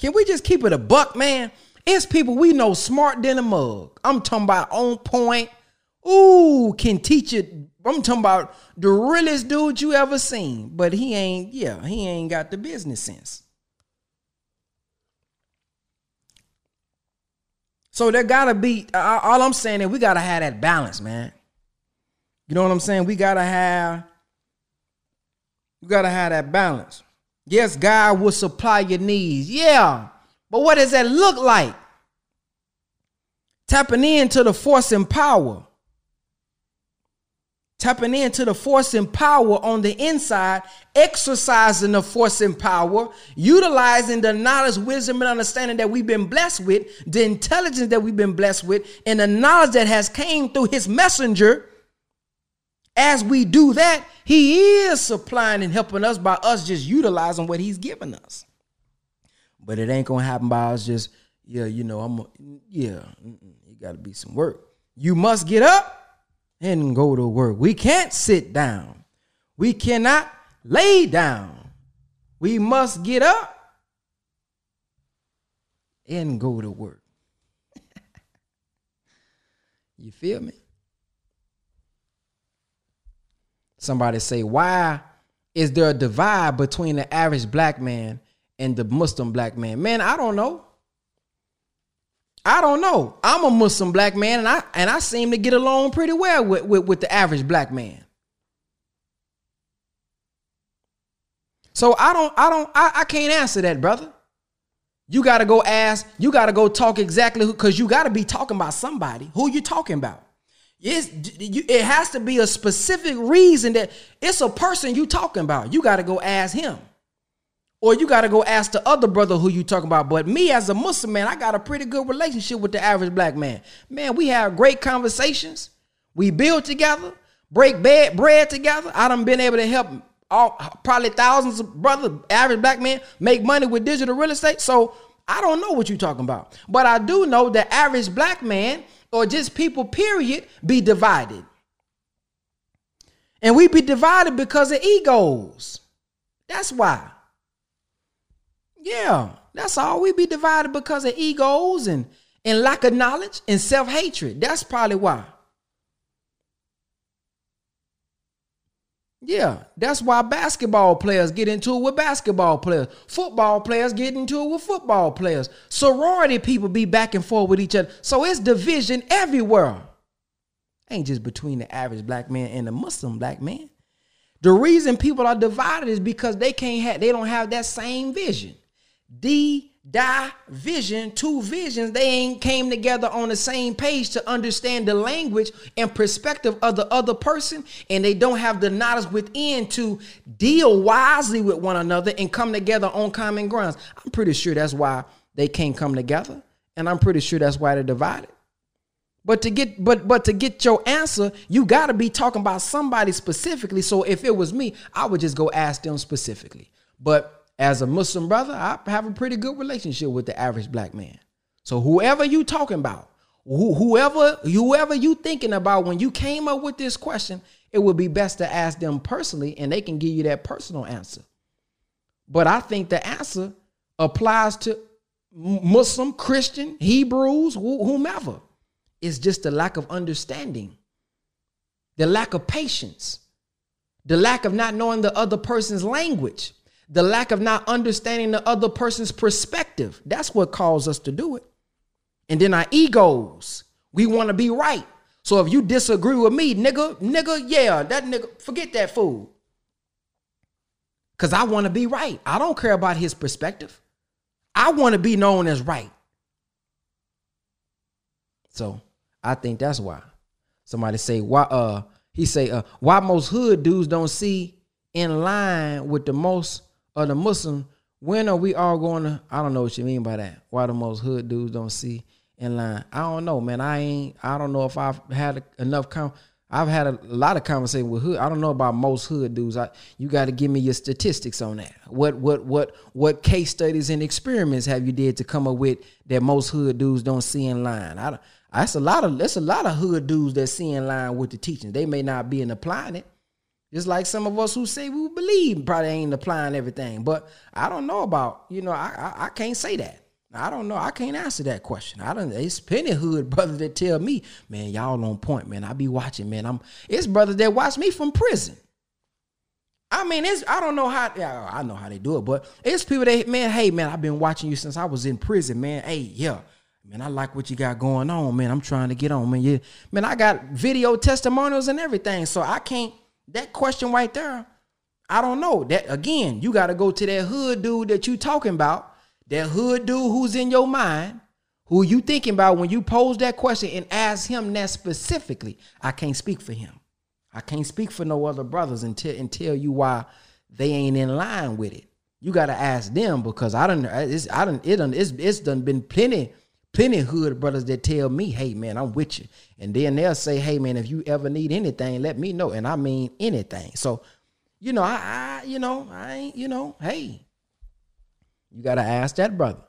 S1: Can we just keep it a buck, man? It's people we know smart than a mug. I'm talking about on point. Ooh, can teach it. I'm talking about the realest dude you ever seen. But he ain't, yeah, he ain't got the business sense. So there gotta be, all I'm saying is we gotta have that balance, man. You know what I'm saying? We gotta have, you gotta have that balance. Yes, God will supply your needs. Yeah. But what does that look like? Tapping into the force and power. Tapping into the force and power on the inside, exercising the force and power, utilizing the knowledge, wisdom, and understanding that we've been blessed with, the intelligence that we've been blessed with, and the knowledge that has came through his messenger as we do that, he is supplying and helping us by us just utilizing what he's given us. But it ain't gonna happen by us just, yeah, you know, I'm, yeah, it gotta be some work. You must get up and go to work. We can't sit down. We cannot lay down. We must get up and go to work. you feel me? somebody say, why is there a divide between the average black man and the Muslim black man? Man, I don't know. I don't know. I'm a Muslim black man, and I and I seem to get along pretty well with, with, with the average black man. So I don't, I don't, I, I can't answer that, brother. You gotta go ask, you gotta go talk exactly because you gotta be talking about somebody. Who you talking about? It's, it has to be a specific reason that it's a person you talking about. You got to go ask him. Or you got to go ask the other brother who you talking about. But me as a Muslim man, I got a pretty good relationship with the average black man. Man, we have great conversations. We build together, break bed, bread together. I done been able to help all probably thousands of brother, average black men make money with digital real estate. So I don't know what you're talking about. But I do know the average black man or just people, period, be divided. And we be divided because of egos. That's why. Yeah, that's all. We be divided because of egos and, and lack of knowledge and self hatred. That's probably why. Yeah, that's why basketball players get into it with basketball players. Football players get into it with football players. Sorority people be back and forth with each other. So it's division everywhere. Ain't just between the average black man and the Muslim black man. The reason people are divided is because they can't have they don't have that same vision. D die vision, two visions, they ain't came together on the same page to understand the language and perspective of the other person, and they don't have the knowledge within to deal wisely with one another and come together on common grounds. I'm pretty sure that's why they can't come together, and I'm pretty sure that's why they're divided. But to get but but to get your answer, you got to be talking about somebody specifically. So if it was me, I would just go ask them specifically. But as a Muslim brother, I have a pretty good relationship with the average black man. So whoever you talking about, whoever whoever you thinking about when you came up with this question, it would be best to ask them personally and they can give you that personal answer. But I think the answer applies to Muslim, Christian, Hebrews, whomever. It's just the lack of understanding, the lack of patience, the lack of not knowing the other person's language the lack of not understanding the other person's perspective. That's what caused us to do it. And then our egos. We want to be right. So if you disagree with me, nigga, nigga, yeah, that nigga, forget that fool. Cause I want to be right. I don't care about his perspective. I want to be known as right. So I think that's why. Somebody say why uh he say uh why most hood dudes don't see in line with the most or the Muslim, when are we all going to? I don't know what you mean by that. Why the most hood dudes don't see in line? I don't know, man. I ain't. I don't know if I've had enough. Com- I've had a lot of conversation with hood. I don't know about most hood dudes. I, you got to give me your statistics on that. What what what what case studies and experiments have you did to come up with that most hood dudes don't see in line? I don't that's a lot of that's a lot of hood dudes that see in line with the teachings. They may not be in applying it, just like some of us who say we believe probably ain't applying everything. But I don't know about, you know, I, I, I can't say that. I don't know. I can't answer that question. I don't. It's plenty hood brothers that tell me, man, y'all on point, man. I be watching, man. I'm. It's brothers that watch me from prison. I mean, it's. I don't know how. Yeah, I know how they do it, but it's people that, man. Hey, man, I've been watching you since I was in prison, man. Hey, yeah, man. I like what you got going on, man. I'm trying to get on, man. Yeah, man. I got video testimonials and everything, so I can't. That question right there, I don't know. That again, you got to go to that hood dude that you talking about, that hood dude who's in your mind, who you thinking about when you pose that question and ask him that specifically. I can't speak for him. I can't speak for no other brothers and, t- and tell you why they ain't in line with it. You got to ask them because I don't. It's I don't. It done. It's it's done been plenty plenty hood brothers that tell me, hey man, I'm with you. And then they'll say, hey man, if you ever need anything, let me know. And I mean anything. So, you know, I, I you know, I ain't, you know, hey, you gotta ask that brother.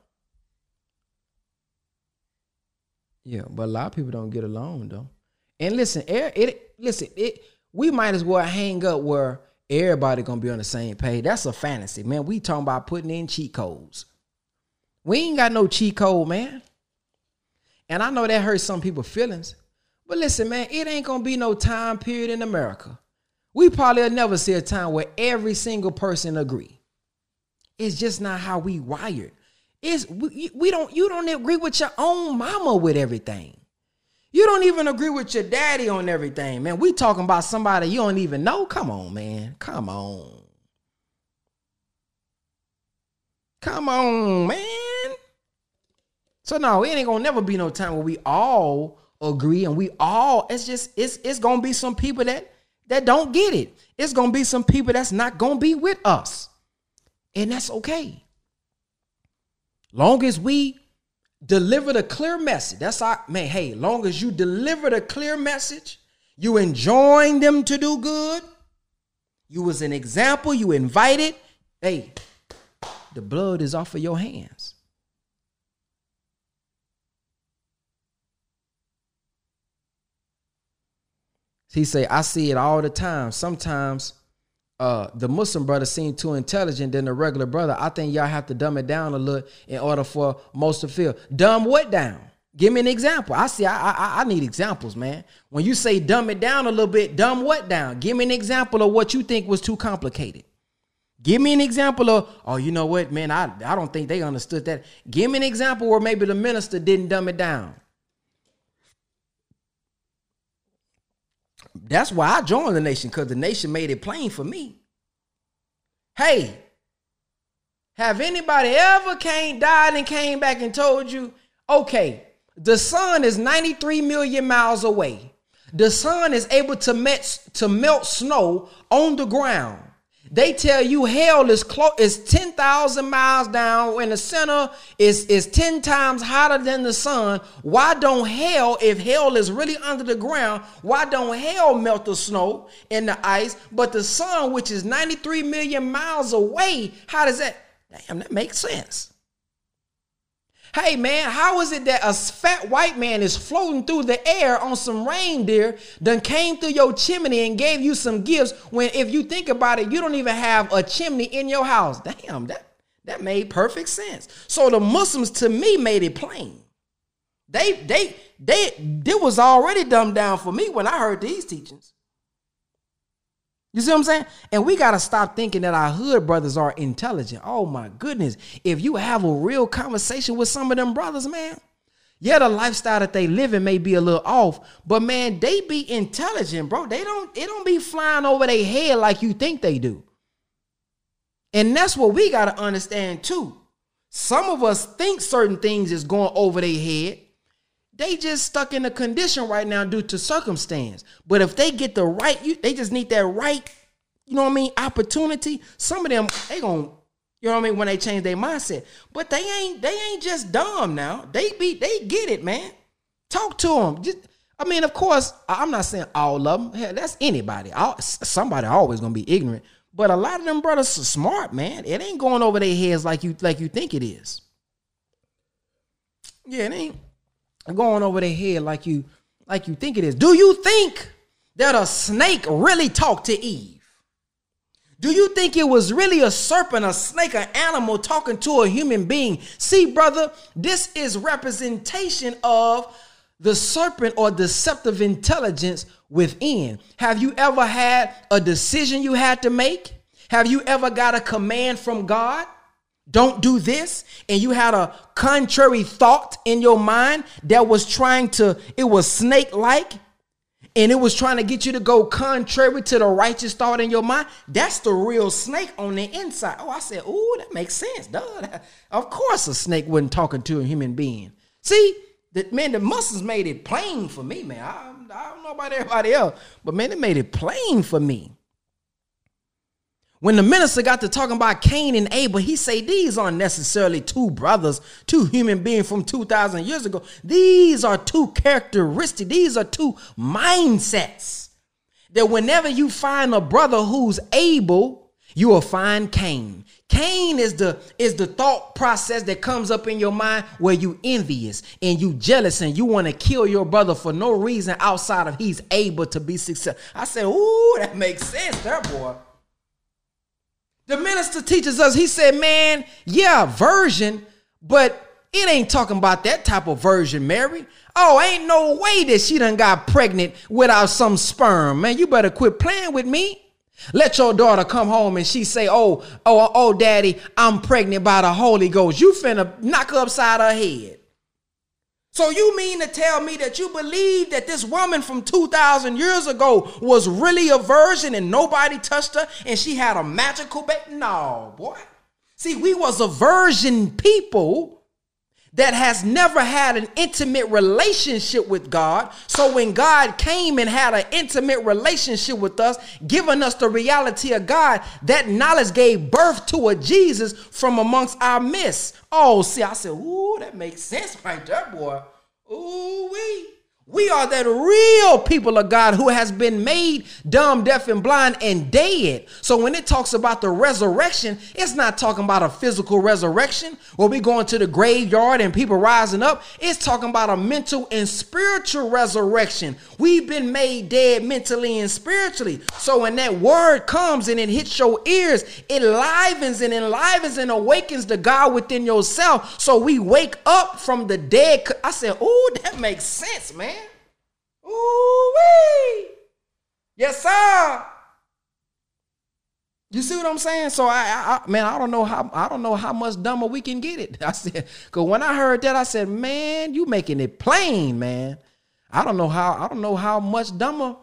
S1: Yeah, but a lot of people don't get along though. And listen, it, it listen, it we might as well hang up where everybody gonna be on the same page. That's a fantasy, man. We talking about putting in cheat codes. We ain't got no cheat code, man. And I know that hurts some people's feelings. But listen, man, it ain't gonna be no time period in America. We probably will never see a time where every single person agree. It's just not how we wired. It's we, we don't you don't agree with your own mama with everything. You don't even agree with your daddy on everything, man. We talking about somebody you don't even know. Come on, man. Come on. Come on, man. So no, it ain't gonna never be no time where we all agree and we all it's just it's it's gonna be some people that that don't get it. It's gonna be some people that's not gonna be with us. And that's okay. Long as we deliver the clear message. That's our man. Hey, long as you deliver the clear message, you enjoying them to do good. You was an example, you invited. Hey, the blood is off of your hands. He say, I see it all the time. Sometimes uh, the Muslim brother seem too intelligent than the regular brother. I think y'all have to dumb it down a little in order for most to feel. Dumb what down? Give me an example. I see. I, I I need examples, man. When you say dumb it down a little bit, dumb what down? Give me an example of what you think was too complicated. Give me an example of, oh, you know what, man, I, I don't think they understood that. Give me an example where maybe the minister didn't dumb it down. That's why I joined the nation, because the nation made it plain for me. Hey, have anybody ever came, died, and came back and told you, okay, the sun is 93 million miles away. The sun is able to melt, to melt snow on the ground. They tell you hell is close is 10,000 miles down and the center is is 10 times hotter than the sun. Why don't hell if hell is really under the ground, why don't hell melt the snow and the ice, but the sun which is 93 million miles away, how does that Damn, that makes sense. Hey man, how is it that a fat white man is floating through the air on some reindeer, then came through your chimney and gave you some gifts when if you think about it, you don't even have a chimney in your house? Damn, that, that made perfect sense. So the Muslims to me made it plain. They they they it was already dumbed down for me when I heard these teachings. You see what I'm saying? And we got to stop thinking that our hood brothers are intelligent. Oh my goodness. If you have a real conversation with some of them brothers, man, yeah, the lifestyle that they live in may be a little off, but man, they be intelligent, bro. They don't it don't be flying over their head like you think they do. And that's what we got to understand too. Some of us think certain things is going over their head. They just stuck in a condition right now due to circumstance. But if they get the right, you, they just need that right, you know what I mean, opportunity. Some of them, they gonna, you know what I mean, when they change their mindset. But they ain't, they ain't just dumb now. They be, they get it, man. Talk to them. Just, I mean, of course, I'm not saying all of them. Hell, that's anybody. somebody always gonna be ignorant. But a lot of them brothers are smart, man. It ain't going over their heads like you like you think it is. Yeah, it ain't going over their head like you like you think it is. Do you think that a snake really talked to Eve? Do you think it was really a serpent, a snake, an animal talking to a human being? See, brother, this is representation of the serpent or deceptive intelligence within. Have you ever had a decision you had to make? Have you ever got a command from God? Don't do this. And you had a contrary thought in your mind that was trying to it was snake like and it was trying to get you to go contrary to the righteous thought in your mind. That's the real snake on the inside. Oh i said oh that makes sense duh. Of course a snake wasn't talking to a human being. See that man the Muslims made it plain for me man. I, I don't know about everybody else but man it made it plain for me when the minister got to talking about Cain and Abel, he say these aren't necessarily two brothers, two human beings from 2,000 years ago. These are two characteristics. These are two mindsets. That whenever you find a brother who's able, you will find Cain. Cain is the is the thought process that comes up in your mind where you envious and you jealous and you want to kill your brother for no reason outside of he's able to be successful. I said, "Ooh, that makes sense, there, boy." The minister teaches us, he said, man, yeah, virgin, but it ain't talking about that type of virgin, Mary. Oh, ain't no way that she done got pregnant without some sperm. Man, you better quit playing with me. Let your daughter come home and she say, oh, oh, oh, daddy, I'm pregnant by the Holy Ghost. You finna knock her upside her head. So you mean to tell me that you believe that this woman from 2000 years ago was really a virgin and nobody touched her and she had a magical baby? No, boy. See, we was a virgin people that has never had an intimate relationship with God. So when God came and had an intimate relationship with us, giving us the reality of God, that knowledge gave birth to a Jesus from amongst our midst. Oh, see, I said, ooh, that makes sense right there, boy. Ooh, wee. We are that real people of God who has been made dumb, deaf, and blind and dead. So when it talks about the resurrection, it's not talking about a physical resurrection where we go into the graveyard and people rising up. It's talking about a mental and spiritual resurrection. We've been made dead mentally and spiritually. So when that word comes and it hits your ears, it livens and enlivens and awakens the God within yourself. So we wake up from the dead. I said, oh, that makes sense, man. Ooh wee. Yes, sir. You see what I'm saying? So I, I, man, I don't know how I don't know how much dumber we can get it. I said, cause when I heard that, I said, man, you making it plain, man. I don't know how I don't know how much dumber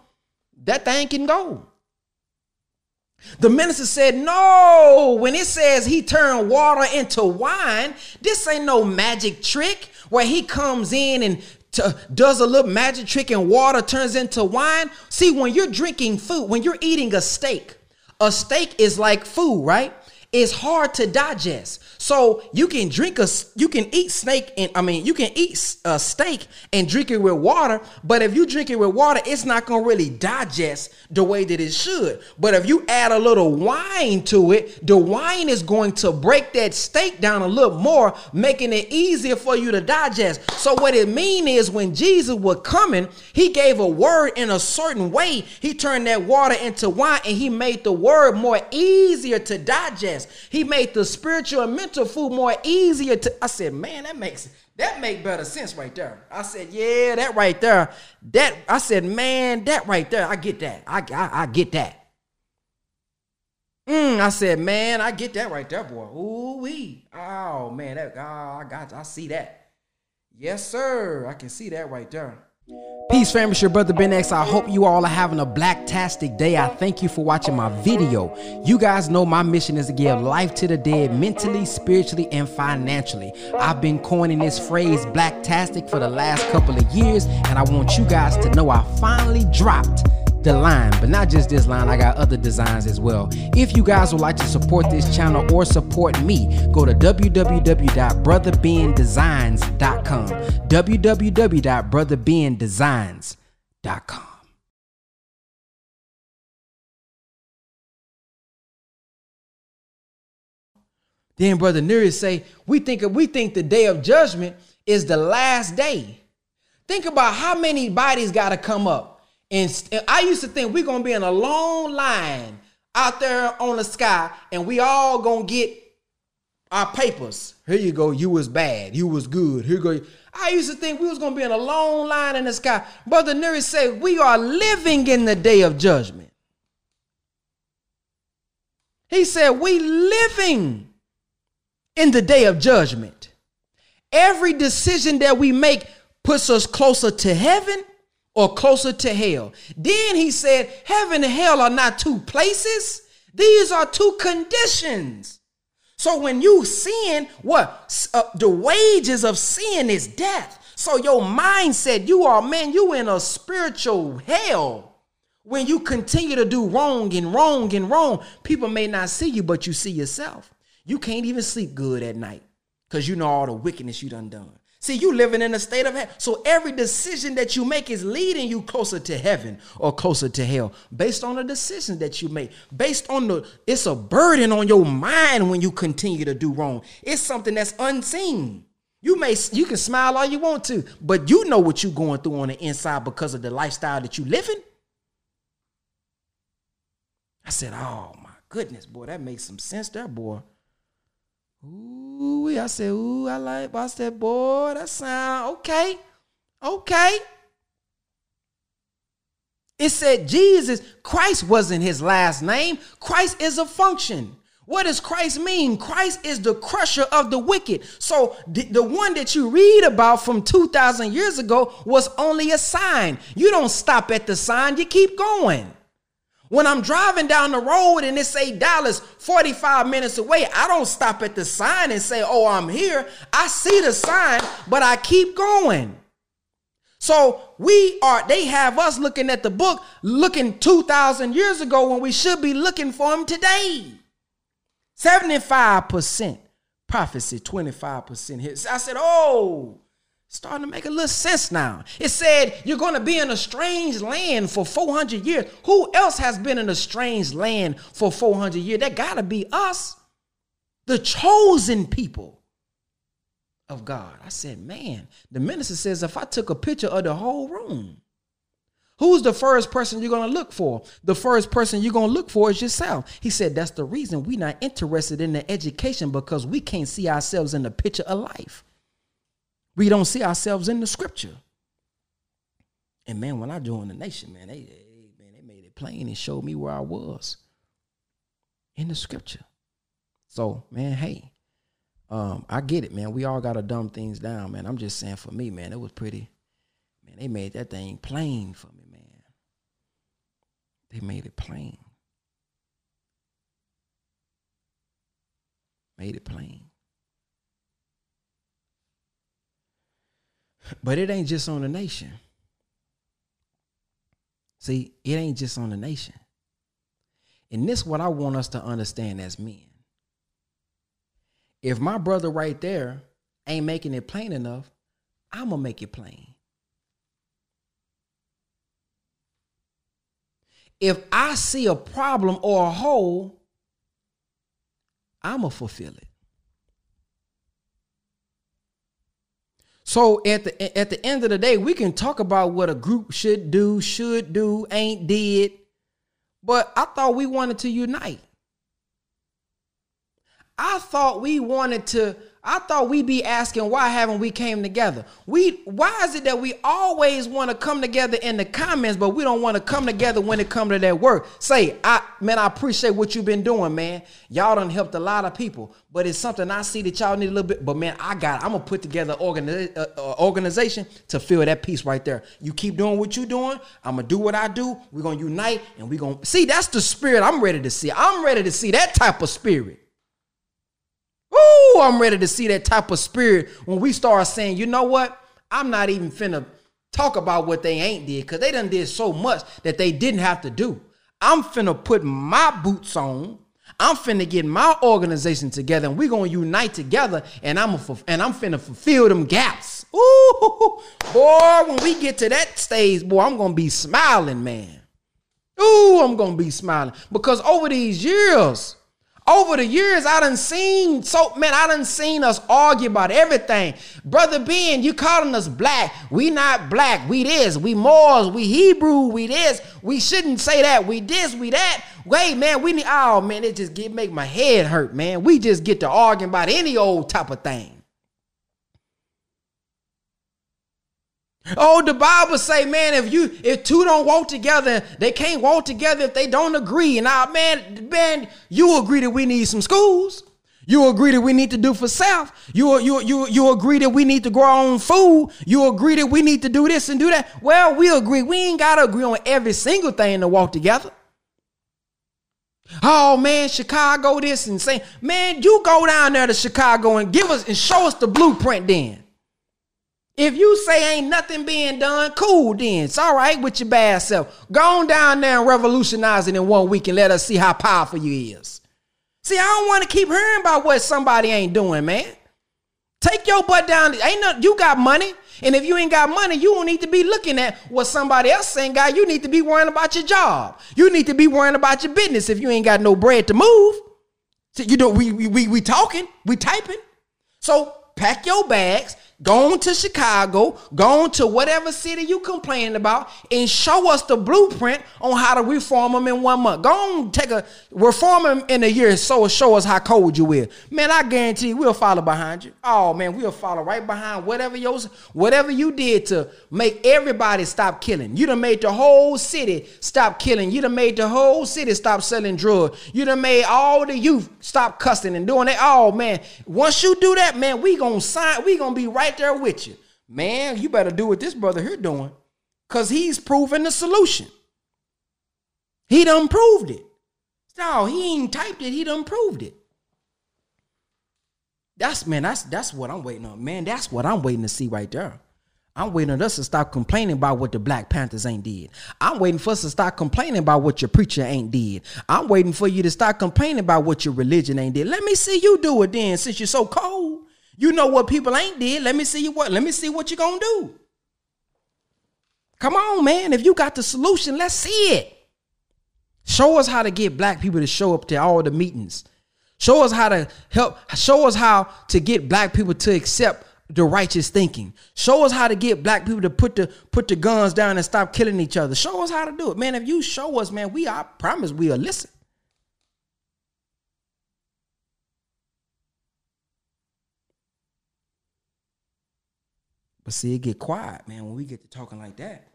S1: that thing can go. The minister said, No, when it says he turned water into wine, this ain't no magic trick where he comes in and to, does a little magic trick and water turns into wine. See, when you're drinking food, when you're eating a steak, a steak is like food, right? It's hard to digest. So you can drink a, you can eat snake and I mean you can eat a steak and drink it with water. But if you drink it with water, it's not gonna really digest the way that it should. But if you add a little wine to it, the wine is going to break that steak down a little more, making it easier for you to digest. So what it mean is when Jesus was coming, he gave a word in a certain way. He turned that water into wine and he made the word more easier to digest. He made the spiritual and mental food more easier to. I said, man, that makes that make better sense right there. I said, yeah, that right there. That I said, man, that right there. I get that. I I, I get that. Mm, I said, man, I get that right there, boy. Ooh wee. Oh man, that oh, I got. I see that. Yes, sir. I can see that right there. Peace, family. It's your brother Ben X. I hope you all are having a blacktastic day. I thank you for watching my video. You guys know my mission is to give life to the dead mentally, spiritually, and financially. I've been coining this phrase blacktastic for the last couple of years, and I want you guys to know I finally dropped the line, but not just this line, I got other designs as well. If you guys would like to support this channel or support me, go to www.brotherbendesigns.com. www.brotherbendesigns.com. Then Brother Neri say, we think we think the day of judgment is the last day. Think about how many bodies got to come up and, I used to think we're gonna be in a long line out there on the sky, and we all gonna get our papers. Here you go. You was bad. You was good. Here go. I used to think we was gonna be in a long line in the sky. Brother Neri said we are living in the day of judgment. He said we living in the day of judgment. Every decision that we make puts us closer to heaven or closer to hell. Then he said, Heaven and hell are not two places, these are two conditions. So when you sin, what? Uh, the wages of sin is death. So your mindset, you are, man, you in a spiritual hell. When you continue to do wrong and wrong and wrong, people may not see you, but you see yourself. You can't even sleep good at night because you know all the wickedness you done done. See, you living in a state of hell. So every decision that you make is leading you closer to heaven or closer to hell based on the decision that you make. Based on the, it's a burden on your mind when you continue to do wrong. It's something that's unseen. You may you can smile all you want to, but you know what you're going through on the inside because of the lifestyle that you living. I said, "Oh my goodness, boy, that makes some sense there, boy." Ooh, I said, ooh, I like. I said, boy, that sound okay, okay. It said Jesus, Christ wasn't his last name. Christ is a function. What does Christ mean? Christ is the crusher of the wicked. So the, the one that you read about from 2,000 years ago was only a sign. You don't stop at the sign, you keep going. When I'm driving down the road and it say Dallas 45 minutes away, I don't stop at the sign and say, "Oh, I'm here." I see the sign, but I keep going. So we are they have us looking at the book looking 2000 years ago when we should be looking for him today. 75% prophecy, 25% hits. I said, "Oh, starting to make a little sense now. It said you're going to be in a strange land for 400 years. Who else has been in a strange land for 400 years? That got to be us, the chosen people of God. I said, man, the minister says if I took a picture of the whole room, Who's the first person you're going to look for? The first person you're going to look for is yourself. He said that's the reason we're not interested in the education because we can't see ourselves in the picture of life we don't see ourselves in the scripture. And man, when I joined the nation, man, they, they man, they made it plain and showed me where I was in the scripture. So, man, hey, um, I get it, man. We all gotta dumb things down, man. I'm just saying for me, man, it was pretty, man, they made that thing plain for me, man. They made it plain. Made it plain. But it ain't just on the nation. See, it ain't just on the nation. And this what I want us to understand as men. If my brother right there ain't making it plain enough, I'm gonna make it plain. If I see a problem or a hole, I'm gonna fulfill it. So at the at the end of the day, we can talk about what a group should do, should do, ain't did, but I thought we wanted to unite. I thought we wanted to I thought we'd be asking why haven't we came together? We why is it that we always want to come together in the comments, but we don't want to come together when it comes to that work? Say, I man, I appreciate what you've been doing, man. Y'all done helped a lot of people, but it's something I see that y'all need a little bit. But man, I got. It. I'm gonna put together organi- uh, organization to fill that piece right there. You keep doing what you're doing. I'm gonna do what I do. We're gonna unite, and we're gonna see. That's the spirit I'm ready to see. I'm ready to see that type of spirit. I'm ready to see that type of spirit when we start saying, you know what? I'm not even finna talk about what they ain't did because they done did so much that they didn't have to do. I'm finna put my boots on. I'm finna get my organization together and we're gonna unite together and I'm a, and I'm finna fulfill them gaps. Ooh, boy, when we get to that stage, boy, I'm gonna be smiling, man. Ooh, I'm gonna be smiling because over these years, over the years, I done seen so man, I done seen us argue about everything. Brother Ben, you calling us black. We not black. We this. We Moors. We Hebrew. We this. We shouldn't say that. We this. We that. Wait, man, we need. Oh man, it just get make my head hurt, man. We just get to arguing about any old type of thing. Oh, the Bible say, man, if you if two don't walk together, they can't walk together if they don't agree. And now, man, man, you agree that we need some schools. You agree that we need to do for self. You, you, you, you agree that we need to grow our own food. You agree that we need to do this and do that. Well, we agree. We ain't got to agree on every single thing to walk together. Oh man, Chicago this and say, man, you go down there to Chicago and give us and show us the blueprint then. If you say ain't nothing being done, cool then. It's all right with your bad self. Go on down there and revolutionize it in one week and let us see how powerful you is. See, I don't want to keep hearing about what somebody ain't doing, man. Take your butt down. Ain't no, you got money. And if you ain't got money, you don't need to be looking at what somebody else saying, guy. You need to be worrying about your job. You need to be worrying about your business if you ain't got no bread to move. So, you know, we we we talking, we typing. So pack your bags Go to Chicago, go to whatever city you complaining about, and show us the blueprint on how to reform them in one month. Go on, take a reform them in a year, so show us how cold you is. Man, I guarantee we'll follow behind you. Oh man, we'll follow right behind whatever yours, whatever you did to make everybody stop killing. You done made the whole city stop killing. You done made the whole city stop selling drugs. You done made all the youth stop cussing and doing that. Oh man, once you do that, man, we gonna sign. We gonna be right right there with you. Man, you better do what this brother here doing. Cause he's proven the solution. He done proved it. No, he ain't typed it, he done proved it. That's man, that's that's what I'm waiting on. Man, that's what I'm waiting to see right there. I'm waiting on us to stop complaining about what the Black Panthers ain't did. I'm waiting for us to stop complaining about what your preacher ain't did. I'm waiting for you to stop complaining about what your religion ain't did. Let me see you do it then, since you're so cold. You know what people ain't did. Let me see you what. Let me see what you gonna do. Come on, man. If you got the solution, let's see it. Show us how to get black people to show up to all the meetings. Show us how to help. Show us how to get black people to accept the righteous thinking. Show us how to get black people to put the put the guns down and stop killing each other. Show us how to do it, man. If you show us, man, we I promise we'll listen. But see, it get quiet, man, when we get to talking like that.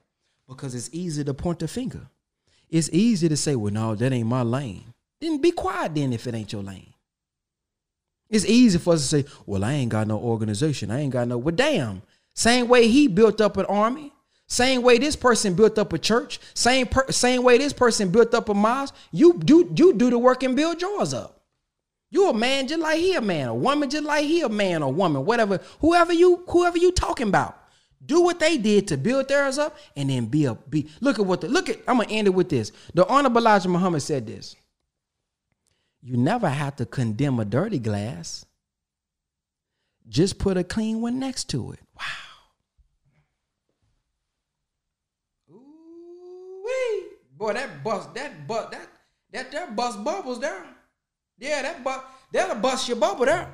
S1: Because it's easy to point the finger. It's easy to say, well, no, that ain't my lane. Then be quiet then if it ain't your lane. It's easy for us to say, well, I ain't got no organization. I ain't got no, well, damn. Same way he built up an army. Same way this person built up a church, same per, same way this person built up a mosque, you do you do the work and build yours up. You a man just like he a man, a woman just like he a man or woman, whatever, whoever you whoever you talking about. Do what they did to build theirs up, and then be a be. Look at what the look at. I'm gonna end it with this. The Honorable Elijah Muhammad said this. You never have to condemn a dirty glass. Just put a clean one next to it. Wow. Ooh-wee. Boy, that bust, that but that that that bust bubbles there. Yeah, that but that'll bust your bubble there.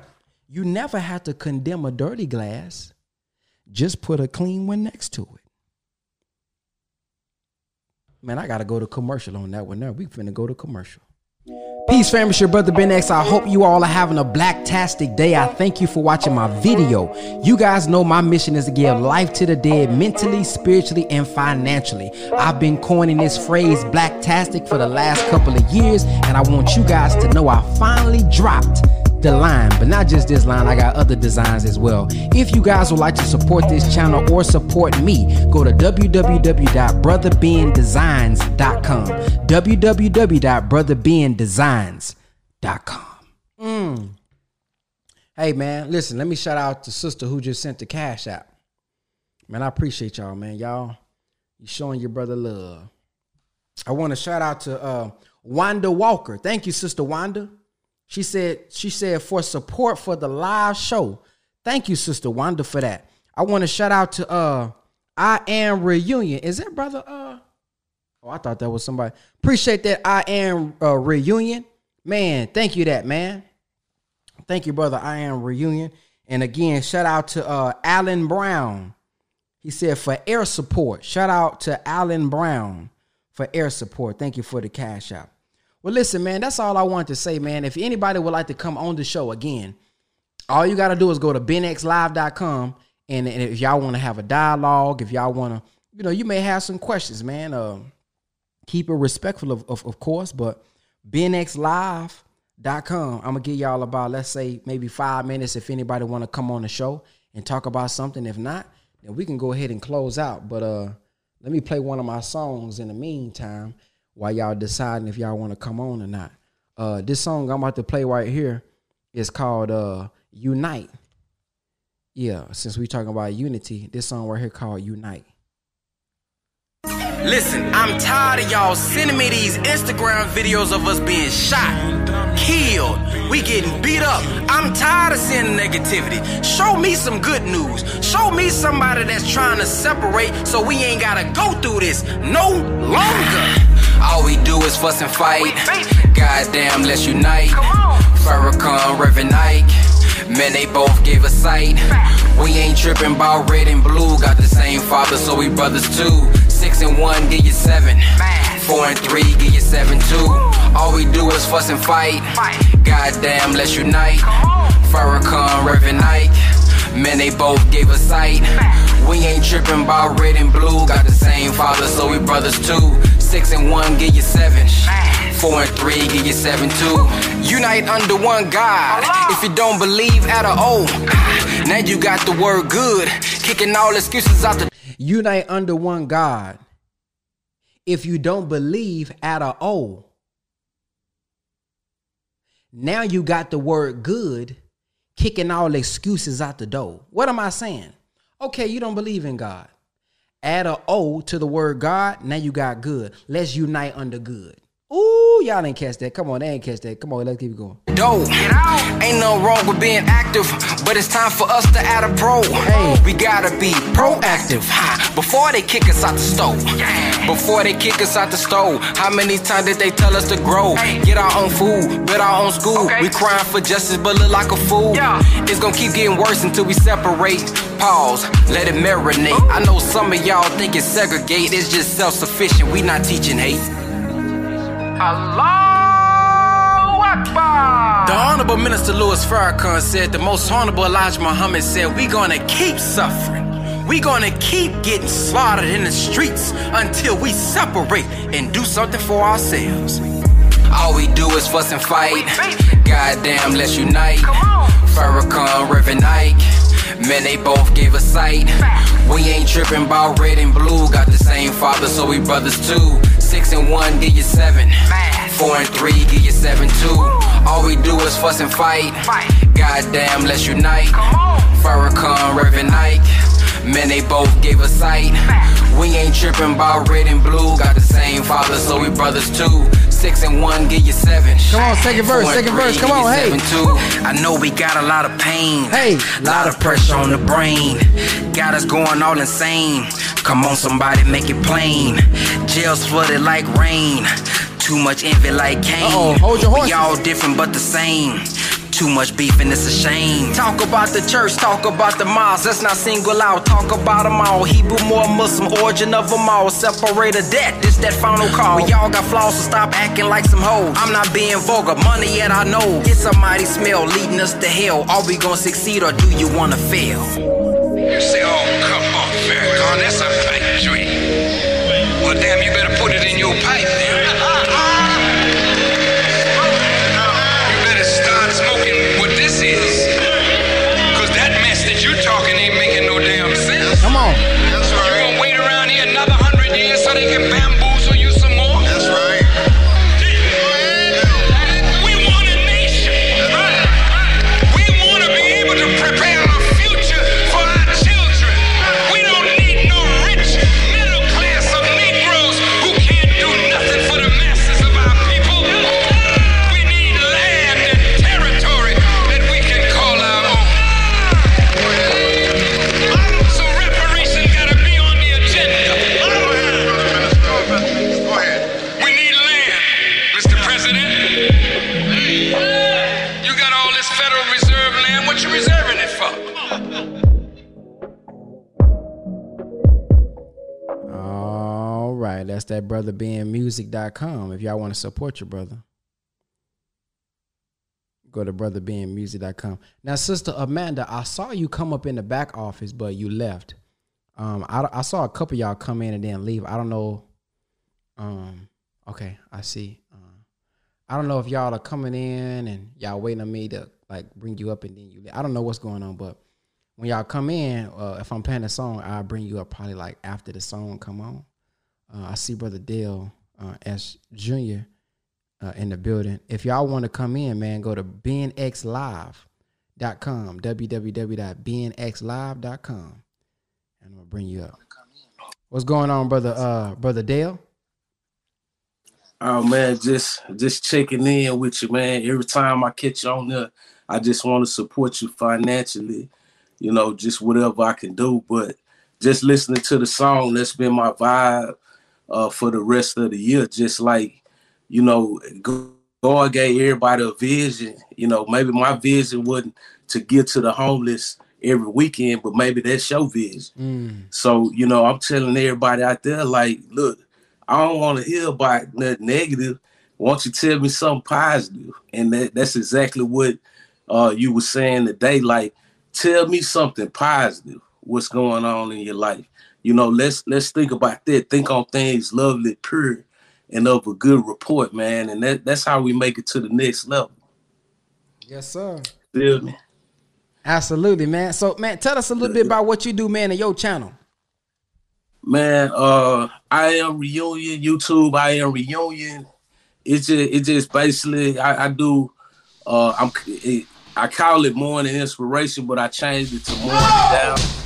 S1: You never have to condemn a dirty glass. Just put a clean one next to it. Man, I gotta go to commercial on that one. Now we finna go to commercial. Peace, fam. It's your brother Ben X. I hope you all are having a blacktastic day. I thank you for watching my video. You guys know my mission is to give life to the dead mentally, spiritually, and financially. I've been coining this phrase blacktastic for the last couple of years, and I want you guys to know I finally dropped the line, but not just this line, I got other designs as well. If you guys would like to support this channel or support me, go to www.brotherbendesigns.com. www.brotherbendesigns.com. Mm. Hey man, listen, let me shout out to sister who just sent the cash out. Man, I appreciate y'all, man. Y'all, you showing your brother love. I want to shout out to uh Wanda Walker. Thank you, Sister Wanda. She said, she said, for support for the live show. Thank you, Sister Wanda, for that. I want to shout out to uh I am reunion. Is that brother uh oh I thought that was somebody. Appreciate that I am uh, reunion. Man, thank you that man. Thank you, brother. I am reunion. And again, shout out to uh Alan Brown. He said for air support. Shout out to Alan Brown for air support. Thank you for the cash out. Well, listen, man, that's all I want to say, man. If anybody would like to come on the show again, all you got to do is go to benxlive.com. And, and if y'all want to have a dialogue, if y'all want to, you know, you may have some questions, man. Uh, keep it respectful, of, of, of course, but benxlive.com. I'm going to give y'all about, let's say, maybe five minutes if anybody want to come on the show and talk about something. If not, then we can go ahead and close out. But uh, let me play one of my songs in the meantime while y'all deciding if y'all want to come on or not. Uh, this song I'm about to play right here is called uh, Unite. Yeah, since we talking about unity, this song right here called Unite.
S2: Listen, I'm tired of y'all sending me these Instagram videos of us being shot, killed, we getting beat up. I'm tired of seeing negativity. Show me some good news. Show me somebody that's trying to separate so we ain't gotta go through this no longer. All we do is fuss and fight. Goddamn, let's unite. Farrakhan, Reverend Ike. Man, they both gave a sight. We ain't tripping about red and blue. Got the same father, so we brothers too. Six and one, give you seven. Four and three, give you seven too. All we do is fuss and fight. Goddamn, let's unite. Farrakhan, Reverend Ike. Man, they both gave a sight. We ain't tripping about red and blue. Got the same father, so we brothers too. Six and one, give you seven. Four and three, give you seven too. Unite under one God. If you don't believe at all, now you got the word good. Kicking all excuses out the.
S1: Unite under one God. If you don't believe at all, now you got the word good, kicking all excuses out the door. What am I saying? Okay, you don't believe in God. Add a O to the word God. Now you got good. Let's unite under good. Ooh, y'all ain't catch that. Come on, they ain't catch that. Come on, let's keep it going.
S2: Dope. Ain't no wrong with being active, but it's time for us to add a pro.
S1: Hey.
S2: We gotta be proactive before they kick us out the stove. Before they kick us out the stove, how many times did they tell us to grow? Get our own food, build our own school. We crying for justice, but look like a fool. Yeah. It's gonna keep getting worse until we separate. Pause, let it marinate. I know some of y'all think it's segregate, it's just self sufficient. We not teaching hate.
S3: Allahu Akbar.
S2: The Honorable Minister Louis Farrakhan said the most Honorable Elijah Muhammad said, we gonna keep suffering. We gonna keep getting slaughtered in the streets until we separate and do something for ourselves. All we do is fuss and fight. Goddamn, let's unite. Farrakhan, Reverend Ike. Man, they both gave a sight. We ain't tripping about red and blue. Got the same father, so we brothers too. Six and one, give you seven. Four and three, give you seven two. All we do is fuss and fight. Goddamn, let's unite. Farrakhan, Reverend Ike. Man, they both gave us sight. We ain't tripping about red and blue. Got the same father, so we brothers too. Six and one, give you seven.
S1: Come on, second verse,
S2: Four
S1: second
S2: three,
S1: verse. Come on, hey.
S2: seven, two. I know we got a lot of pain.
S1: Hey.
S2: lot of pressure on the brain. Got us going all insane. Come on, somebody, make it plain. Jails flooded like rain. Too much envy like Cain.
S1: Uh-oh, hold your
S2: We all different but the same. Too much beef and it's a shame. Talk about the church, talk about the mosque. Let's not single out. Talk about them all. Hebrew, more Muslim, origin of them all. Separate of that. This that final call. We all got flaws, so stop acting like some hoes. I'm not being vulgar. Money yet I know. It's a mighty smell leading us to hell. Are we gonna succeed or do you wanna fail?
S4: You say, oh, come on, Farrakhan, that's a pipe dream. Well, damn, you better put it in your pipe then. That's that
S1: brother being music.com. If y'all want to support your brother, go to brotherbenmusic.com. Now, Sister Amanda, I saw you come up in the back office, but you left. Um, I, I saw a couple y'all come in and then leave. I don't know. Um, okay, I see. Uh, I don't know if y'all are coming in and y'all waiting on me to like bring you up and then you. I don't know what's going on, but when y'all come in, uh, if I'm playing a song, I'll bring you up probably like after the song come on. Uh, I see Brother Dale uh, S. Jr. Uh, in the building. If y'all want to come in, man, go to benxlive.com, www.benxlive.com, and I'm gonna bring you up. What's going on, brother? Uh, brother Dale.
S5: Oh man, just just checking in with you, man. Every time I catch you on there, I just want to support you financially, you know, just whatever I can do. But just listening to the song, that's been my vibe uh, for the rest of the year. Just like, you know, God gave everybody a vision. You know, maybe my vision wasn't to get to the homeless every weekend, but maybe that's your vision. So, you know, I'm telling everybody out there, like, look, I don't want to hear about nothing negative. Why don't you tell me something positive? And that, that's exactly what uh, you were saying today. Like, tell me something positive. What's going on in your life? You know, let's let's think about that. Think on things lovely, pure, and of a good report, man. And that, that's how we make it to the next level.
S1: Yes, sir.
S5: Feel me?
S1: Absolutely, man. So, man, tell us a little bit about what you do, man, in your channel.
S5: Man, uh, I am reunion YouTube. I am reunion. It's just, it just basically I, I do. Uh, I'm it, I call it morning inspiration, but I changed it to morning down.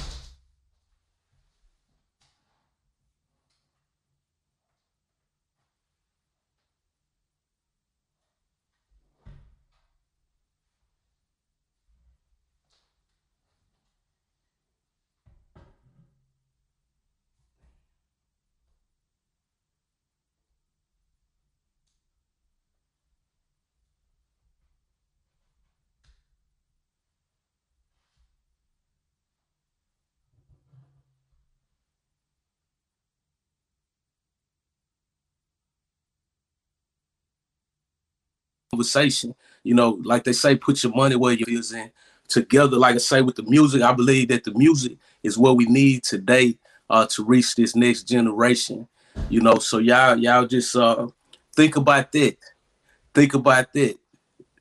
S5: Conversation. You know, like they say, put your money where your is in. Together, like I say, with the music, I believe that the music is what we need today uh, to reach this next generation. You know, so y'all, y'all just uh, think about that. Think about that.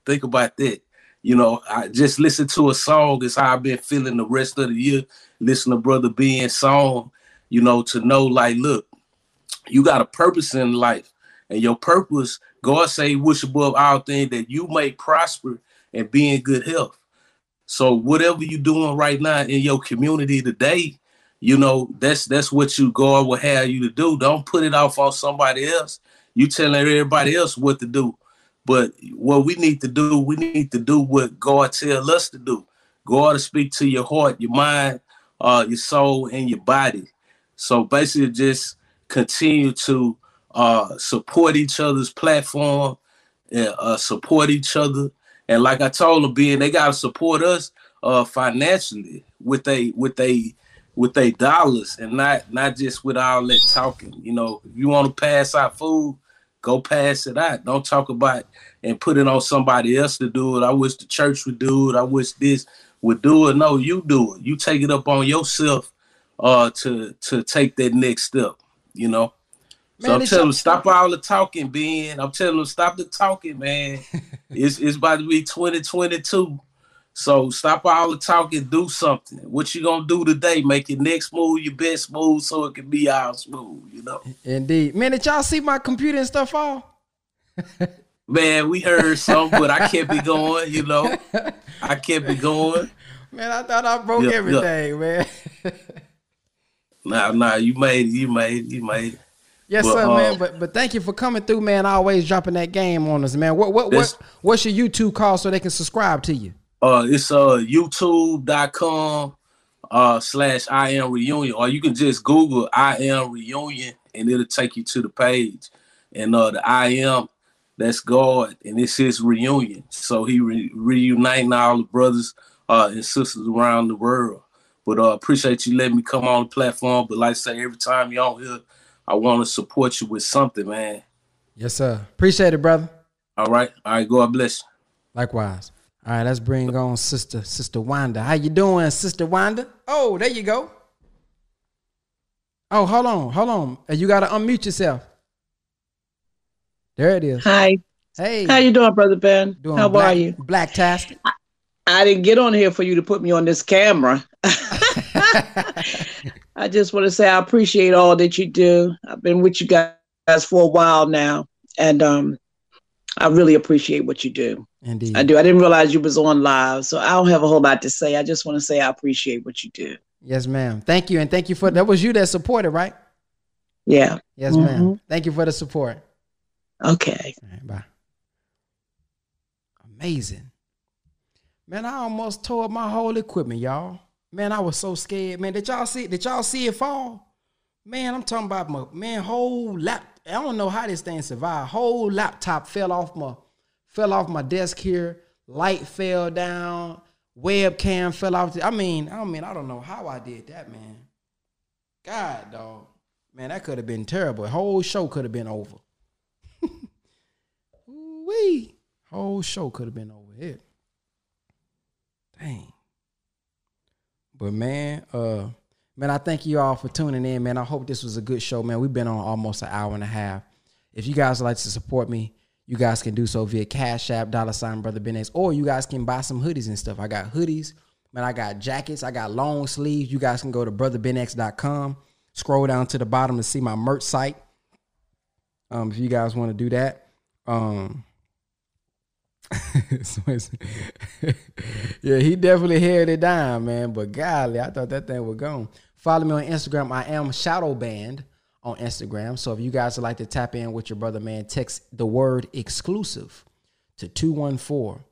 S5: Think about that. You know, I just listen to a song is how I've been feeling the rest of the year. listen to Brother Ben song, you know, to know like, look, you got a purpose in life. And your purpose, God say, wish above all things that you may prosper and be in good health. So whatever you're doing right now in your community today, you know, that's that's what you God will have you to do. Don't put it off on somebody else. You telling everybody else what to do. But what we need to do, we need to do what God tell us to do. God to speak to your heart, your mind, uh, your soul, and your body. So basically, just continue to uh, support each other's platform, and, uh, support each other, and like I told them, being they gotta support us uh, financially with a with a with a dollars and not not just with all that talking. You know, if you want to pass out food, go pass it out. Don't talk about and put it on somebody else to do it. I wish the church would do it. I wish this would do it. No, you do it. You take it up on yourself uh to to take that next step, you know.
S1: Man,
S5: so I'm telling them stop all the talking, Ben. I'm telling them stop the talking, man. it's it's about to be 2022. So stop all the talking, do something. What you gonna do today? Make your next move your best move so it can be all smooth, you know.
S1: Indeed. Man, did y'all see my computer and stuff all?
S5: Man, we heard some, but I kept it going, you know. I kept it going.
S1: Man, I thought I broke
S5: Yeah, yeah.
S1: everything, man.
S5: Nah, nah, you made it, you made it, you made it.
S1: Yes,
S5: Well,
S1: sir,
S5: uh,
S1: man. But but thank you for coming through, man. Always dropping that game on us, man. What what what what's your YouTube call so they can subscribe to you?
S5: Uh it's uh youtube.com uh slash I am reunion, or you can just Google I am reunion and it'll take you to the page. And uh the I am that's God and it's his reunion. So he re- reuniting all the brothers uh and sisters around the world. But uh appreciate you letting me come on the platform. But like I say, every time you're on here, I want to support you with something, man.
S1: Yes, sir. Appreciate it, brother.
S5: All right. All right, God bless you.
S1: Likewise. All right, let's bring on sister sister Wanda. How you doing, sister Wanda? Oh, there you go. Oh, hold on, hold on. You gotta unmute yourself. There it is.
S6: Hi.
S1: Hey,
S6: How you doing, brother Ben?
S1: doing
S6: How
S1: black,
S6: are you?
S1: Black tastic.
S6: I didn't get on here for you to put me on this camera. I just want to say I appreciate all that you do. I've been with you guys for a while now, and um, I really appreciate what you do.
S1: Indeed.
S6: I do. I didn't realize you was on live, so I don't have a whole lot to say. I just want to say I appreciate what you do.
S1: Yes, ma'am. Thank you, and thank you for that. Was you that supported, right?
S6: Yeah.
S1: Yes, ma'am.
S6: Mhm.
S1: Thank you for the support.
S6: Okay.
S1: All right, bye. Amazing. Man, I almost tore up my whole equipment, y'all. Man, I was so scared. Man, did y'all see did y'all see it fall? Man, I'm talking about my man, whole lap. I don't know how this thing survived. Whole laptop fell off my fell off my desk here. Light fell down. Webcam fell off. the- I mean, I mean, I don't know how I did that, man. God, dog. Man, that could have been terrible. Whole show could have been over. Wee. Whole show could have been over here. Dang. But man, uh, man, I thank you all for tuning in, man. I hope this was a good show, man. We've been on almost an hour and a half. If you guys like to support me, you guys can do so via Cash App, dollar sign Brother Ben X, or you guys can buy some hoodies and stuff. I got hoodies, man. I got jackets, I got long sleeves. You guys can go to brotherbenx.com, scroll down to the bottom to see my merch site. Um, if you guys want to do that. Um, yeah, he definitely held it down, man. But golly, I thought that thing was gone. Follow me on Instagram. I am Shadow Band on Instagram. So if you guys would like to tap in with your brother, man, text the word exclusive to 214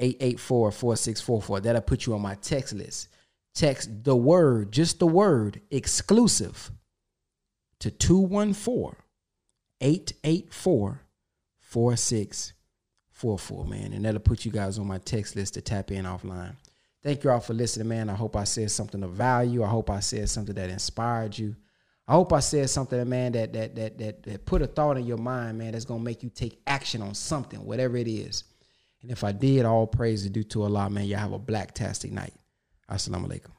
S1: 884 4644. That'll put you on my text list. Text the word, just the word exclusive to 214 884 4644, man. And that'll put you guys on my text list to tap in offline. Thank you all for listening, man. I hope I said something of value. I hope I said something that inspired you. I hope I said something, man, that that that that, that put a thought in your mind, man, that's gonna make you take action on something, whatever it is. And if I did, all praise is due to Allah, man. Y'all have a black tastic night. Assalamu alaikum.